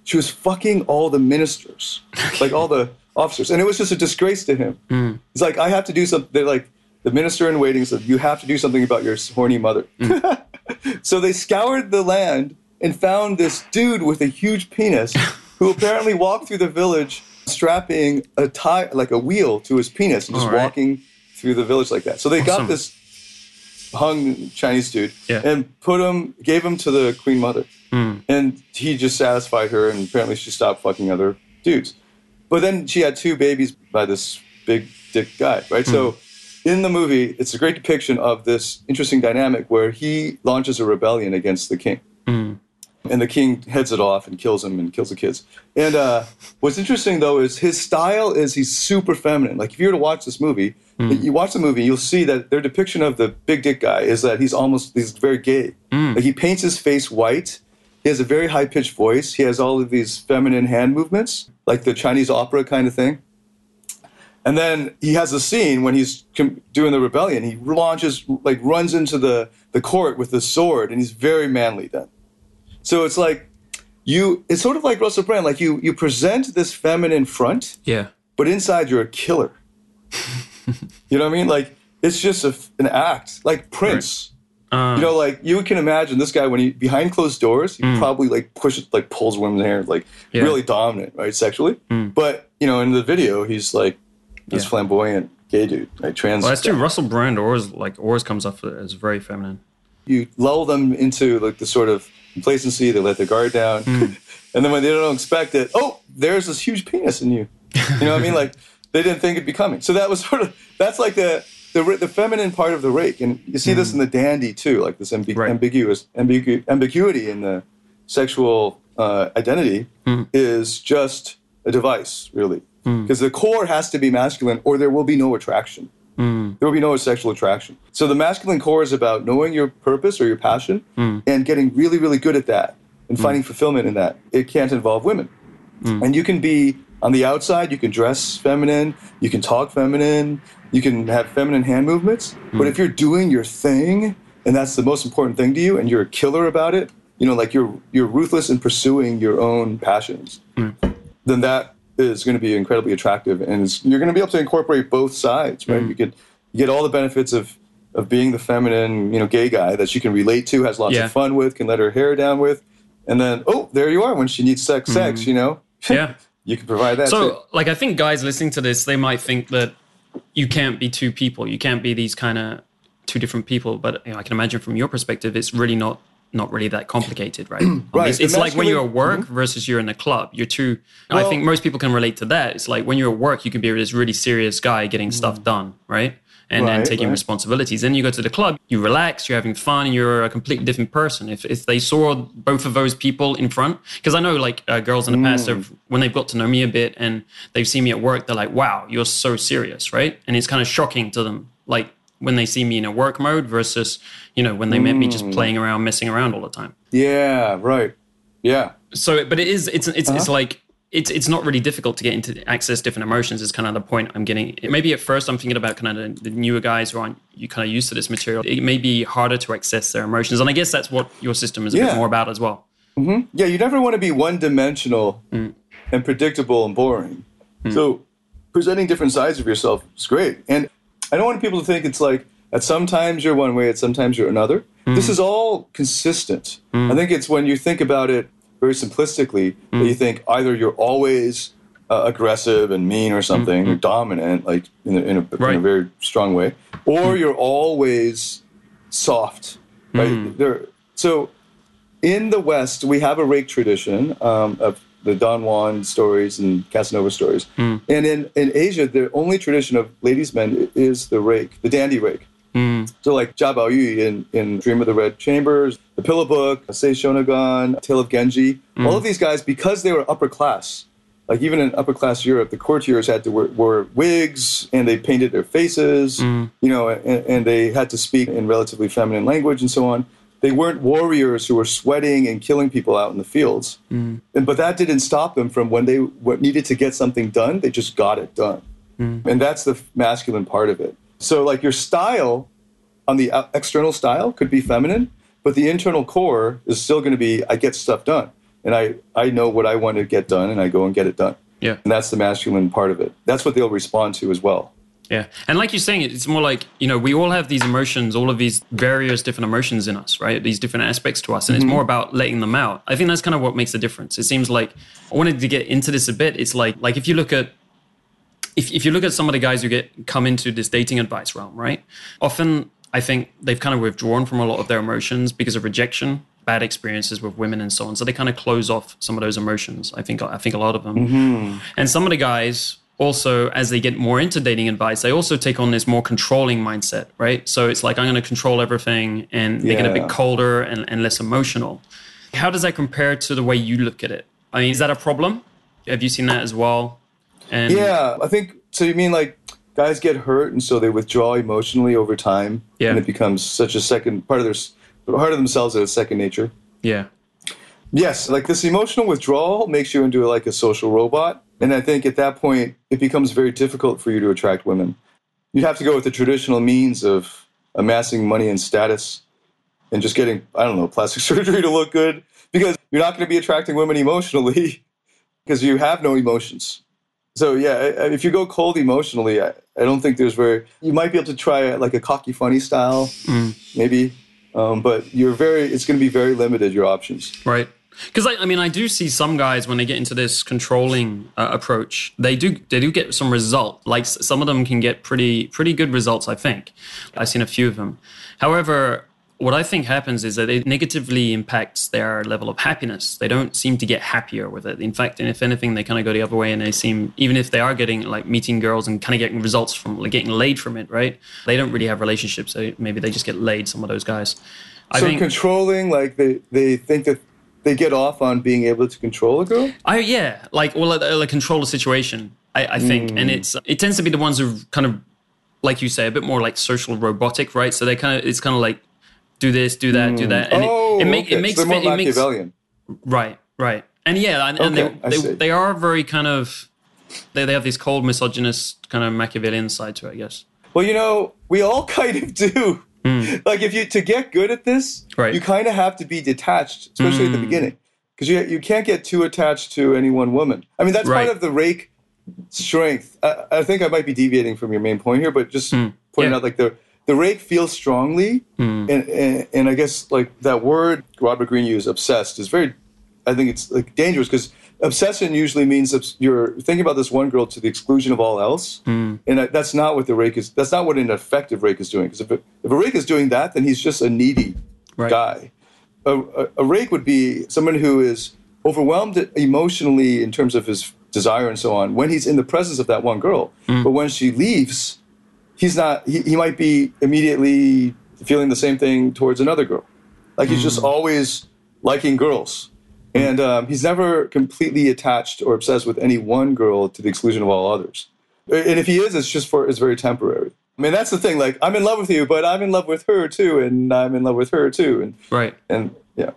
she was fucking all the ministers, (laughs) like all the officers, and it was just a disgrace to him. Hmm. It's like I have to do something. They're like the minister in waiting said, "You have to do something about your horny mother." Hmm. (laughs) so they scoured the land and found this dude with a huge penis, (laughs) who apparently walked through the village strapping a tie, like a wheel, to his penis, and just right. walking through the village like that. So they Awesome. got this hung Chinese dude Yeah. and put him, gave him to the queen mother, hmm. and he just satisfied her, and apparently she stopped fucking other dudes. But then she had two babies by this big dick guy, right? So hmm. in the movie, it's a great depiction of this interesting dynamic where he launches a rebellion against the king. Hmm. And the king heads it off and kills him and kills the kids. And uh, what's interesting though is his style is he's super feminine. Like if you were to watch this movie, Mm. you watch the movie, you'll see that their depiction of the big dick guy is that he's almost he's very gay. Mm. Like he paints his face white. He has a very high pitched voice. He has all of these feminine hand movements, like the Chinese opera kind of thing. And then he has a scene when he's doing the rebellion. He launches, like, runs into the, the court with the sword, and he's very manly then. So it's like you it's sort of like Russell Brand, like you you present this feminine front, Yeah. but inside you're a killer. (laughs) (laughs) you know what I mean? Like it's just a, an act, like Prince. Uh, You know, like you can imagine this guy when he behind closed doors, he Mm. probably like pushes, like pulls women's hair, like Yeah. Mm. really dominant, right, sexually. But you know, in the video, he's like this Yeah. flamboyant gay dude, like trans. well, that's guy. true. Russell Brand always like always comes off as very feminine. You lull them into like the sort of complacency. They let their guard down, Mm. (laughs) and then when they don't expect it, oh, there's this huge penis in you. You know what I mean? (laughs) Like they didn't think it'd be coming. So that was (laughs) sort of that's like the the, the feminine part of the rake, and you see this in the dandy too, like this ambi- Mm. Right. ambiguous ambigu- ambiguity in the sexual uh, identity Mm. is just a device, really, because the core has to be masculine, or there will be no attraction. Mm. There will be no sexual attraction. So the masculine core is about knowing your purpose or your passion Mm. and getting really, really good at that and finding fulfillment in that. It can't involve women. Mm. And you can be on the outside, you can dress feminine, you can talk feminine, you can have feminine hand movements. Mm. But hmm. if you're doing your thing and that's the most important thing to you and you're a killer about it, you know, like you're you're ruthless in pursuing your own passions, hmm. then that is going to be incredibly attractive and it's, you're going to be able to incorporate both sides, right? Hmm. You get you get all the benefits of of being the feminine, you know, gay guy that she can relate to, has lots Yeah. of fun with, can let her hair down with, and then oh, there you are when she needs sex, sex, you know. Yeah. (laughs) you can provide that. too. So, like, I think guys listening to this, they might think that you can't be two people. You can't be these kind of two different people. But you know, I can imagine from your perspective, it's really not not really that complicated, right? (clears throat) Right, It's, it's like when you're at work versus you're in a club. You're two. I think most people can relate to that. It's like when you're at work, you can be this really serious guy getting hmm. stuff done, right? And, and Right, taking right. responsibilities. Then you go to the club, you relax, you're having fun, and you're a completely different person. If, if they saw both of those people in front, because I know like uh, girls in the past, have, mm. when they've got to know me a bit and they've seen me at work, they're like, wow, you're so serious, right? And it's kind of shocking to them, like when they see me in a work mode versus, you know, when they met me just mm. playing around, messing around all the time. yeah, right. Yeah. So, but it is, it's, it's, it's uh-huh. like, it's, it's not really difficult to get into access different emotions is kind of the point I'm getting. Maybe at first I'm thinking about kind of the, newer guys who aren't you kind of used to this material. It may be harder to access their emotions. And I guess that's what your system is a bit more about as well. Mm-hmm. Yeah, you never want to be one dimensional mm. and predictable and boring. Mm. So presenting different sides of yourself is great. And I don't want people to think it's like at sometimes you're one way, at sometimes you're another. Mm. This is all consistent. I think it's when you think about it very simplistically that you hmm. think either you're always uh, aggressive and mean or something, hmm, or hmm. dominant, like in a, in, a, in a very strong way, or you're always soft, right? There, so in the West, we have a rake tradition um, of the Don Juan stories and Casanova stories. And in, in Asia, the only tradition of ladies' men is the rake, the dandy rake. Mm. So like Jia Baoyu in, in Dream of the Red Chambers, The Pillow Book, Sei Shonagon, Tale of Genji, all mm. of these guys, because they were upper class, like even in upper class Europe, the courtiers had to wear, wear wigs and they painted their faces, mm. you know, and, and they had to speak in relatively feminine language and so on. They weren't warriors who were sweating and killing people out in the fields. And, but that didn't stop them from when they needed to get something done, they just got it done. And that's the masculine part of it. So, like your style on the uh, external style could be feminine, but the internal core is still going to be I get stuff done. And I, I know what I want to get done and I go and get it done. Yeah. And that's the masculine part of it. That's what they'll respond to as well. Yeah. And like you're saying, it's more like, you know, we all have these emotions, all of these various different emotions in us, right? These different aspects to us. And it's mm-hmm. more about letting them out. I think that's kind of what makes the difference. It seems like I wanted to get into this a bit. It's like, like if you look at, if, if you look at some of the guys who get come into this dating advice realm, right? Often I think they've kind of withdrawn from a lot of their emotions because of rejection, bad experiences with women and so on. So they kind of close off some of those emotions. I think I think a lot of them. Mm-hmm. And some of the guys also, as they get more into dating advice, they also take on this more controlling mindset, right? So it's like I'm going to control everything, and they get a Yeah. bit colder and, and less emotional. How does that compare to the way you look at it? I mean, is that a problem? Have you seen that as well? And Yeah, I think so. You mean like guys get hurt and so they withdraw emotionally over time, Yeah. and it becomes such a second part of their part of themselves as a second nature. yeah, Yes, like this emotional withdrawal makes you into like a social robot, and I think at that point it becomes very difficult for you to attract women. You'd have to go with the traditional means of amassing money and status, and just getting I don't know plastic (laughs) surgery to look good because you're not going to be attracting women emotionally (laughs) because you have no emotions. So yeah, if you go cold emotionally, I, I don't think there's very. You might be able to try like a cocky funny style, mm. maybe, um, but you're very. It's going to be very limited your options. Right. Because I, I, mean, I do see some guys when they get into this controlling uh, approach, they do they do get some result. Like some of them can get pretty pretty good results. I think I've seen a few of them. However, what I think happens is that it negatively impacts their level of happiness. They don't seem to get happier with it. In fact, and if anything, they kind of go the other way and they seem, even if they are getting like meeting girls and kind of getting results from like getting laid from it, right? They don't really have relationships. So maybe they just get laid, some of those guys. I so think, controlling, like they, they think that they get off on being able to control a girl? I, yeah, like, well, like control a situation, I, I think. Mm. And it's, it tends to be the ones who kind of, like you say, a bit more like social robotic, right? So they kind of, it's kind of like, do this, do that, mm. do that, and oh, it, it, make, okay. it makes so it makes right, right, and yeah, and, and okay, they, they, they are very kind of they they have this cold misogynist kind of Machiavellian side to it, I guess. Well, you know, we all (laughs) kind of do. Mm. Like if you to get good at this, right. you kind of have to be detached, especially mm. at the hmm. beginning, because you you can't get too attached to any one woman. I mean, that's right. part of the rake strength. I, I, think I might be deviating from your main point here, but just mm. pointing yeah. out like the the rake feels strongly, mm. and, and, and I guess like that word Robert Greene used, obsessed, is very. I think it's like dangerous because obsession usually means you're thinking about this one girl to the exclusion of all else, mm. and that's not what the rake is. That's not what an effective rake is doing. Because if, if a rake is doing that, then he's just a needy right. guy. A, a, a rake would be someone who is overwhelmed emotionally in terms of his desire and so on when he's in the presence of that one girl. Mm. But when she leaves, he's not he, he might be immediately feeling the same thing towards another girl. Like he's mm. just hmm. always liking girls. And um, he's never completely attached or obsessed with any one girl to the exclusion of all others. And if he is it's just for it's very temporary. I mean that's the thing like i'm in love with you but i'm in love with her too and i'm in love with her too and right. and yeah.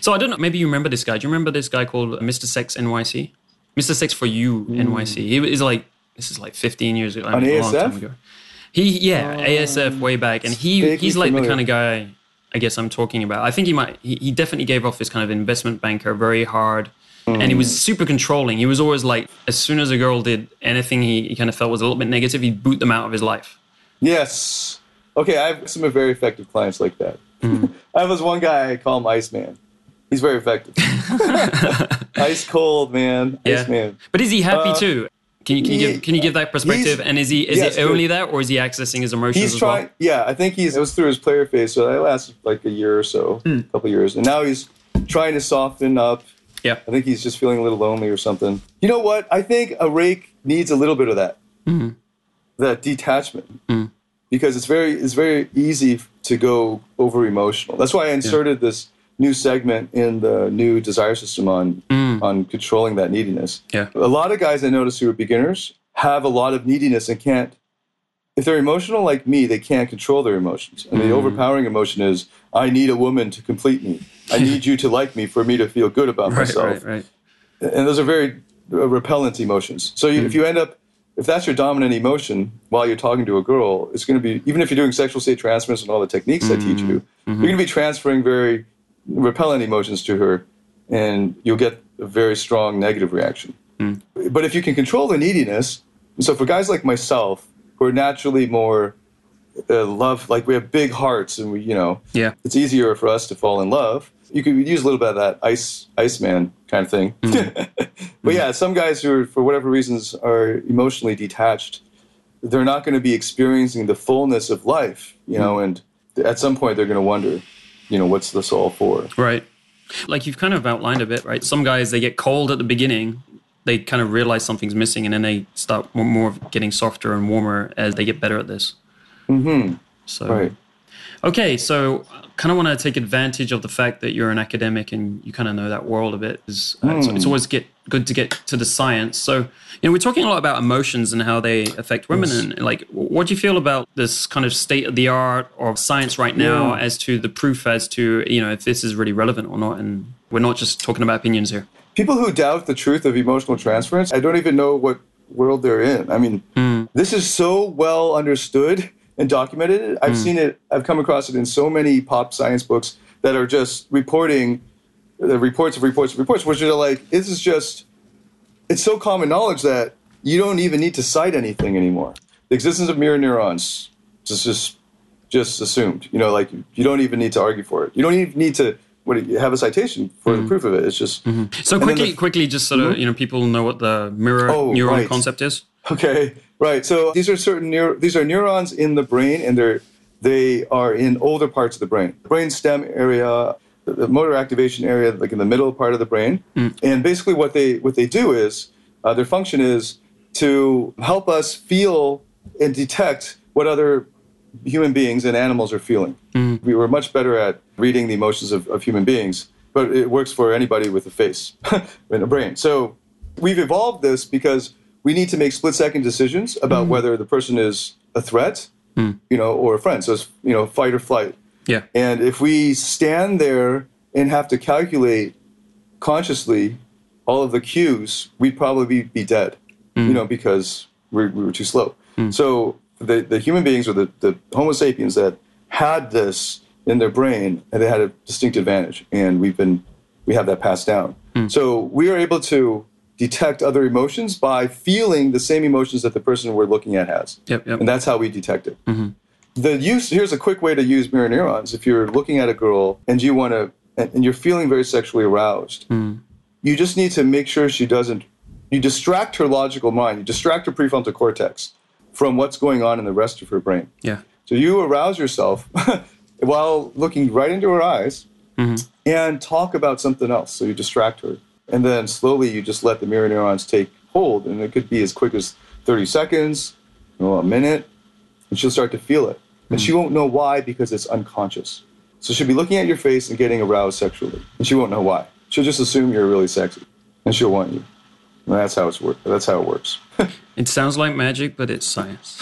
So i don't know maybe you remember this guy. Do you remember this guy called mr sex nyc mr sex for you mm. nyc he was like this is like 15 years ago I mean, on ASF? He yeah, ASF way back, and he he's like familiar. the kind of guy I guess I'm talking about. I think he might he, he definitely gave off this kind of investment banker, very hard, mm. and he was super controlling. He was always like, as soon as a girl did anything he, he kind of felt was a little bit negative, he'd boot them out of his life. Yes. Okay, I have some very effective clients like that. Mm. (laughs) I have this one guy I call him Iceman. He's very effective. (laughs) (laughs) Ice cold, man. Yeah. man. But is he happy uh, too? Can you, can you give can you give that perspective? And is he is yes, it only that, or is he accessing his emotions? He's trying. Well? Yeah, I think he's. It was through his player phase, so that lasted like a year or so, mm. a couple years, and now he's trying to soften up. Yeah, I think he's just feeling a little lonely or something. You know what? I think a rake needs a little bit of that, mm. that detachment, mm. because it's very it's very easy to go over emotional. That's why I inserted yeah. this new segment in the new desire system on mm. on controlling that neediness. Yeah. A lot of guys I notice who are beginners have a lot of neediness and can't if they're emotional like me, they can't control their emotions. And mm. the overpowering emotion is I need a woman to complete me. I (laughs) need you to like me for me to feel good about right, myself. Right, right. And those are very uh, repellent emotions. So you, mm. if you end up if that's your dominant emotion while you're talking to a girl, it's going to be even if you're doing sexual state transference and all the techniques mm-hmm. I teach you, mm-hmm. you're going to be transferring very repellent emotions to her, and you'll get a very strong negative reaction. Mm. But if you can control the neediness, so for guys like myself who are naturally more uh, love, like we have big hearts, and we, you know, yeah, it's easier for us to fall in love. You could use a little bit of that ice, Iceman kind of thing. Mm. (laughs) but yeah, some guys who, are, for whatever reasons, are emotionally detached, they're not going to be experiencing the fullness of life, you know, mm. and at some point they're going to wonder, you know, what's this all for? Right. Like you've kind of outlined a bit, right? Some guys, they get cold at the beginning. They kind of realize something's missing and then they start more getting softer and warmer as they get better at this. Mm-hmm. So, right. Okay, so kind of want to take advantage of the fact that you're an academic and you kind of know that world a bit. Is uh, mm. it's, it's, hmm. always get good to get to the science. So, you know, we're talking a lot about emotions and how they affect women. Yes. And like, what do you feel about this kind of state of the art of science right now yeah. as to the proof as to you know if this is really relevant or not? And we're not just talking about opinions here. People who doubt the truth of emotional transference, I don't even know what world they're in. I mean, mm. this is so well understood and documented. I've mm. seen it. I've come across it in so many pop science books that are just reporting the reports of reports of reports, which are like, this is just, it's so common knowledge that you don't even need to cite anything anymore. The existence of mirror neurons is just just assumed. You know, like you don't even need to argue for it. You don't even need to what, have a citation for Mm-hmm. the proof of it. It's just So quickly, the- quickly, just sort of you know, people know what the mirror Oh, neuron right. concept is. Okay, right. So these are certain neur- these are neurons in the brain, and they're they are in older parts of the brain, brain stem area, the, motor activation area, like in the middle part of the brain. Mm. And basically, what they what they do is uh, their function is to help us feel and detect what other human beings and animals are feeling. Mm. We were much better at reading the emotions of, of human beings, but it works for anybody with a face (laughs) and a brain. So we've evolved this because we need to make split second decisions about mm. whether the person is a threat, you know, or a friend. So it's you know, fight or flight. Yeah. And if we stand there and have to calculate consciously all of the cues, we'd probably be, be dead, mm. you know, because we we were too slow. Mm. So the, the human beings or the, the Homo sapiens that had this in their brain, and they had a distinct advantage, and we've been we have that passed down. Mm. So we are able to detect other emotions by feeling the same emotions that the person we're looking at has, Yep. Yep. and that's how we detect it mm-hmm. The use here's a quick way to use mirror neurons. If you're looking at a girl and you want to and, and you're feeling very sexually aroused hmm. you just need to make sure she doesn't you distract her logical mind you distract her prefrontal cortex from what's going on in the rest of her brain. Yeah. so you arouse yourself (laughs) while looking right into her eyes mm-hmm. and talk about something else. So you distract her. And then slowly you just let the mirror neurons take hold and it could be as quick as 30 seconds know, a minute and she'll start to feel it. And she won't know why because it's unconscious. So she'll be looking at your face and getting aroused sexually, and she won't know why. She'll just assume you're really sexy, and she'll want you. And that's how it's work. That's how it works. (laughs) It sounds like magic, but it's science.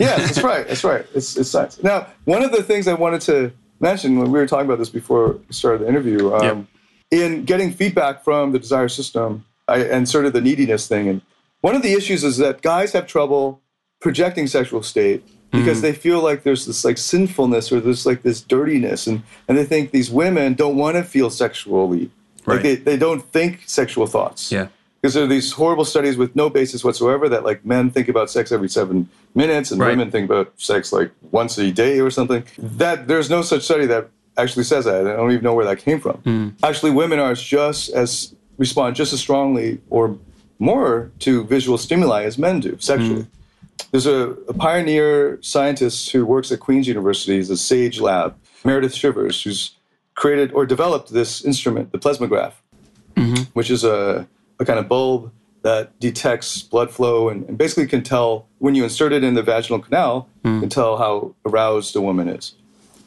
yes, (laughs) that's right. That's right. It's, it's science. Now, one of the things I wanted to mention when we were talking about this before we started the interview, um, in getting feedback from the desire system, I inserted the neediness thing. And one of the issues is that guys have trouble projecting sexual state because mm. they feel like there's this like sinfulness or there's like this dirtiness and, and they think these women don't want to feel sexually Right. like they, they don't think sexual thoughts yeah. because there are these horrible studies with no basis whatsoever that like men think about sex every seven minutes and Right. women think about sex like once a day or something. That there's no such study that actually says that. I don't even know where that came from. Hmm. Actually, women are just as respond just as strongly or more to visual stimuli as men do sexually. Hmm. There's a, a pioneer scientist who works at Queen's University, the SAGE lab, Meredith Chivers, who's created or developed this instrument, the plasmograph which is a, a kind of bulb that detects blood flow and, and basically can tell when you insert it in the vaginal canal, can tell how aroused a woman is.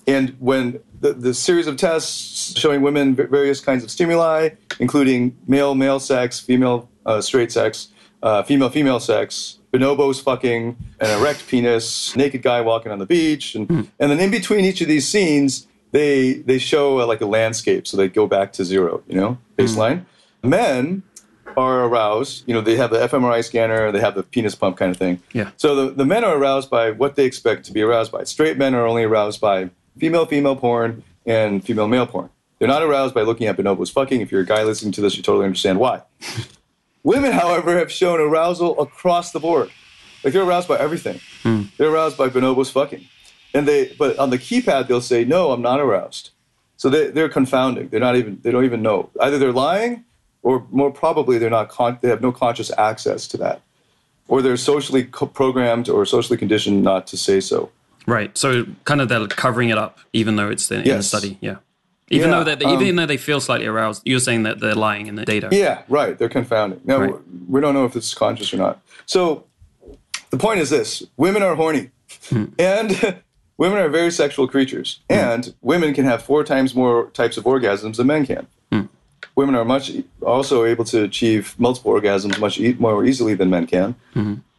And when the, the series of tests showing women various kinds of stimuli, including male male sex, female uh, straight sex, uh, female female sex, bonobos fucking, an erect penis, naked guy walking on the beach, and, and then in between each of these scenes, they they show uh, like a landscape, so they go back to zero, you know, baseline. Men are aroused, you know, they have the fMRI scanner, they have the penis pump kind of thing. Yeah. So the, the men are aroused by what they expect to be aroused by. Straight men are only aroused by female female porn and female male porn. They're not aroused by looking at bonobos fucking. If you're a guy listening to this, you totally understand why. Women, however, have shown arousal across the board. Like they're aroused by everything. Hmm. They're aroused by bonobos fucking. And they but on the keypad they'll say, No, I'm not aroused. So they, they're confounding. They're not even they don't even know. Either they're lying or more probably they're not con- they have no conscious access to that. Or they're socially co- programmed or socially conditioned not to say so. Right. So kind of they're covering it up, even though it's in, in the study. Yeah. Even Yeah, though that, um, even though they feel slightly aroused, you're saying that they're lying in the data. Yeah, right. They're confounding. Now, Right. we don't know if it's conscious or not. So the point is this women are horny, hmm. and (laughs) women are very sexual creatures, hmm. and women can have four times more types of orgasms than men can. Hmm. Women are much also able to achieve multiple orgasms much e- more easily than men can,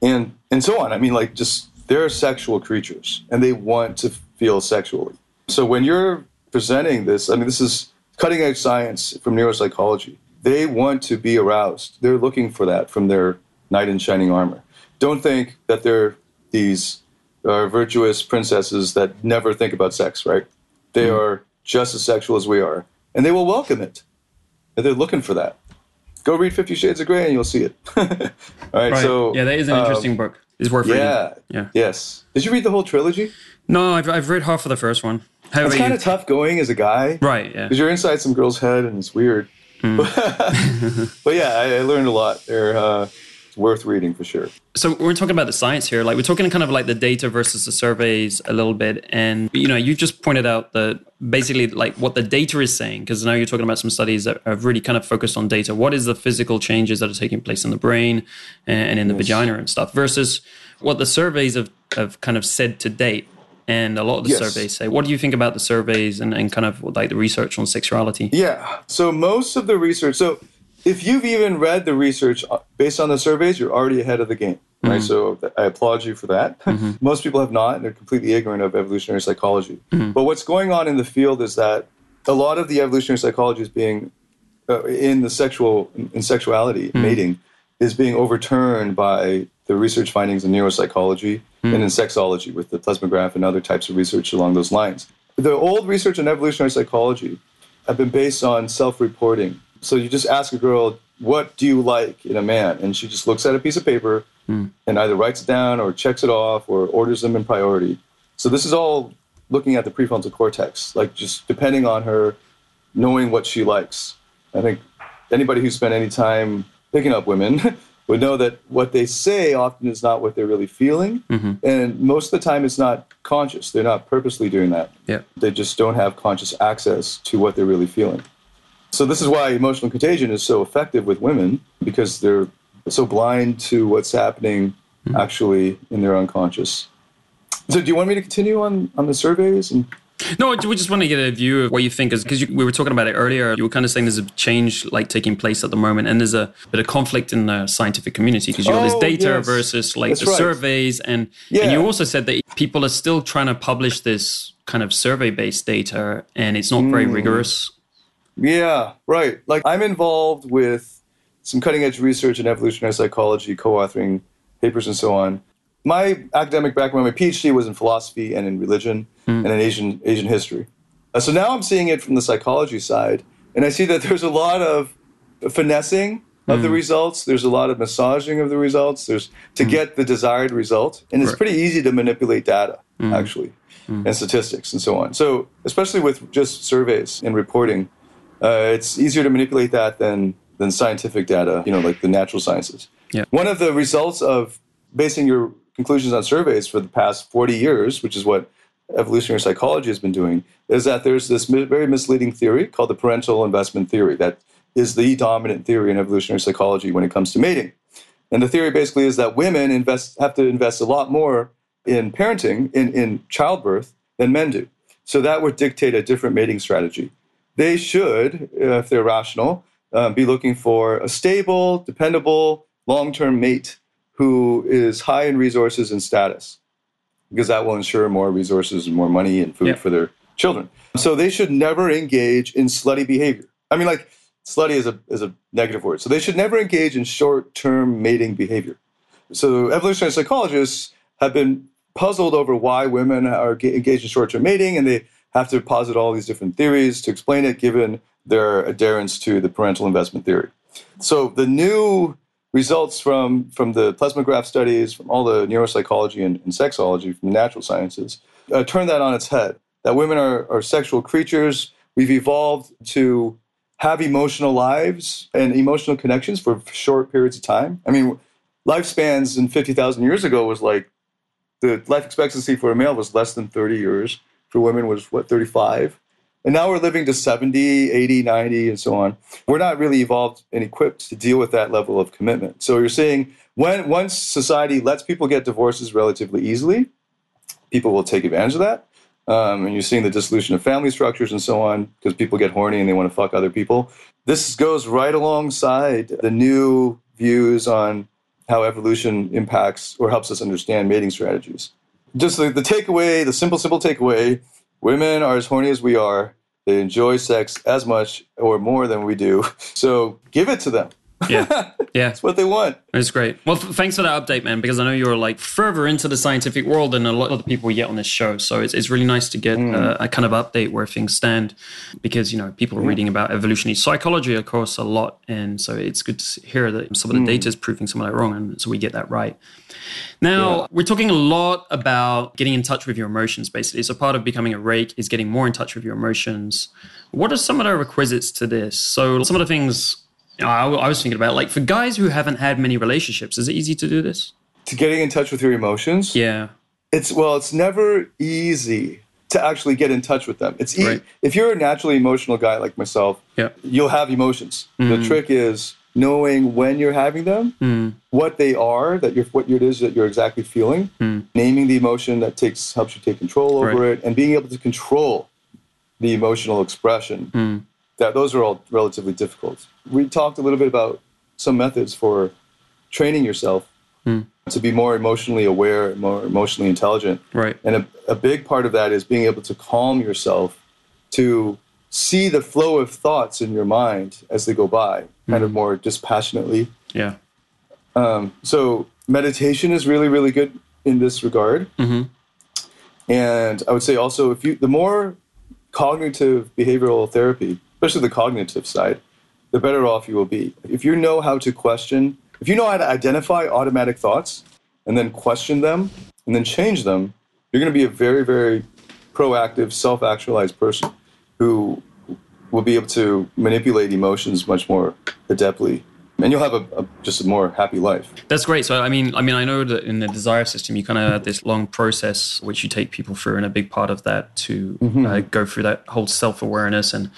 and and so on. I mean, like just they're sexual creatures, and they want to feel sexually. So when you're presenting this, I mean, this is cutting edge science from neuropsychology. They want to be aroused. They're looking for that from their knight in shining armor. Don't think that they're these uh, virtuous princesses that never think about sex, right? They are just as sexual as we are, and they will welcome it. And they're looking for that. Go read Fifty Shades of Grey and you'll see it. (laughs) All right, Right. so yeah, that is an um, interesting book. It's worth reading. Yeah, Yeah. yes. Did you read the whole trilogy? No, I've, I've read half of the first one. How It's kind of tough going as a guy right. Yeah. because you're inside some girl's head and it's weird. Hmm. (laughs) but yeah, I, I learned a lot. They're uh, it's worth reading for sure. So we're talking about the science here. Like we're talking kind of like the data versus the surveys a little bit. And you know, you just pointed out that basically like what the data is saying, because now you're talking about some studies that have really kind of focused on data. What is the physical changes that are taking place in the brain and in the vagina and stuff versus what the surveys have, have kind of said to date. And a lot of the Yes. surveys say, what do you think about the surveys and, and kind of like the research on sexuality? Yeah. So most of the research. So if you've even read the research uh, based on the surveys, you're already ahead of the game. Right. So I applaud you for that. (laughs) most people have not, and they're completely ignorant of evolutionary psychology. But what's going on in the field is that a lot of the evolutionary psychology is being uh, in the sexual in sexuality mating is being overturned by the research findings in neuropsychology and hmm. in sexology with the plasmograph and other types of research along those lines. The old research in evolutionary psychology have been based on self-reporting. So you just ask a girl, "What do you like in a man?" and she just looks at a piece of paper hmm. and either writes it down or checks it off or orders them in priority. So this is all looking at the prefrontal cortex, like just depending on her knowing what she likes. I think anybody who spent any time picking up women (laughs) would know that what they say often is not what they're really feeling. Mm-hmm. And most of the time, it's not conscious. They're not purposely doing that. Yeah. They just don't have conscious access to what they're really feeling. So, this is why emotional contagion is so effective with women because they're so blind to what's happening mm-hmm. actually in their unconscious. So, do you want me to continue on, on the surveys? And No, we just want to get a view of what you think, is because we were talking about it earlier. You were kind of saying there's a change like taking place at the moment, and there's a bit of conflict in the scientific community because you got this Oh, data yes. versus like That's the right. surveys, and and you also said that people are still trying to publish this kind of survey-based data, and it's not Hmm. very rigorous. Yeah, right. Like I'm involved with some cutting edge research in evolutionary psychology, co authoring papers and so on. My academic background, my PhD was in philosophy and in religion hmm. and in Asian Asian history. Uh, so now I'm seeing it from the psychology side, and I see that there's a lot of finessing of the hmm. results. There's a lot of massaging of the results. There's to hmm. get the desired result, and it's Right. pretty easy to manipulate data actually, and statistics and so on. So especially with just surveys and reporting, uh, it's easier to manipulate that than than scientific data. You know, like the natural sciences. Yeah. One of the results of basing your conclusions on surveys for the past 40 years, which is what evolutionary psychology has been doing, is that there's this very misleading theory called the parental investment theory that is the dominant theory in evolutionary psychology when it comes to mating. And the theory basically is that women invest have to invest a lot more in parenting, in, in childbirth, than men do. So that would dictate a different mating strategy. They should, if they're rational, um, be looking for a stable, dependable, long term mate who is high in resources and status, because that will ensure more resources and more money and food Yeah. for their children. So they should never engage in slutty behavior. I mean, like, slutty is a, is a negative word. So they should never engage in short term mating behavior. So evolutionary psychologists have been puzzled over why women are engaged in short term mating, and they have to posit all these different theories to explain it, given their adherence to the parental investment theory. So the new results from, from the plasmograph studies, from all the neuropsychology and, and sexology from the natural sciences, uh, turn that on its head. That women are, are sexual creatures. We've evolved to have emotional lives and emotional connections for short periods of time. I mean, lifespans in 50,000 years ago was like the life expectancy for a male was less than 30 years. For women was what 35. And now we're living to 70, 80, 90 and so on. We're not really evolved and equipped to deal with that level of commitment. So you're saying when once society lets people get divorces relatively easily, people will take advantage of that. Um, and you're seeing the dissolution of family structures and so on because people get horny and they want to fuck other people. This goes right alongside the new views on how evolution impacts or helps us understand mating strategies. Just the, the takeaway, the simple, simple takeaway women are as horny as we are. They enjoy sex as much or more than we do. (laughs) So give it to them. Yeah, (laughs) Yeah. It's what they want. It's great. Well, th- thanks for that update, man, because I know you're like further into the scientific world than a lot of the people we get on this show. So it's, it's really nice to get mm. uh, a kind of update where things stand because, you know, people are mm. reading about evolutionary psychology, of course, a lot. And so it's good to hear that some of the mm. data is proving some of that wrong. And so we get that right. Now, Yeah. we're talking a lot about getting in touch with your emotions, basically. So part of becoming a rake is getting more in touch with your emotions. What are some of the requisites to this? So some of the things I, I was thinking about, like for guys who haven't had many relationships, is it easy to do this? To getting in touch with your emotions, Yeah. it's well, it's never easy to actually get in touch with them. It's e- Right. if you're a naturally emotional guy like myself, Yeah. you'll have emotions. Mm. The trick is knowing when you're having them, what they are, that you're what it is that you're exactly feeling, naming the emotion that takes helps you take control over Mm. Right. it, and being able to control the emotional expression. Mm. That those are all relatively difficult. We talked a little bit about some methods for training yourself Mm. to be more emotionally aware, more emotionally intelligent. Right. And a, a big part of that is being able to calm yourself to see the flow of thoughts in your mind as they go by, kind of more dispassionately. Yeah. Um, so meditation is really, really good in this regard. Mhm. And I would say also, if you the more cognitive behavioral therapy, especially the cognitive side, the better off you will be. If you know how to question, if you know how to identify automatic thoughts and then question them and then change them, you're going to be a very, very proactive, self-actualized person who will be able to manipulate emotions much more adeptly, and you'll have a, a just a more happy life. That's great. So I mean, I mean, I know that in the desire system, you kind of have this long process which you take people through, and a big part of that to uh, go through that whole self awareness and,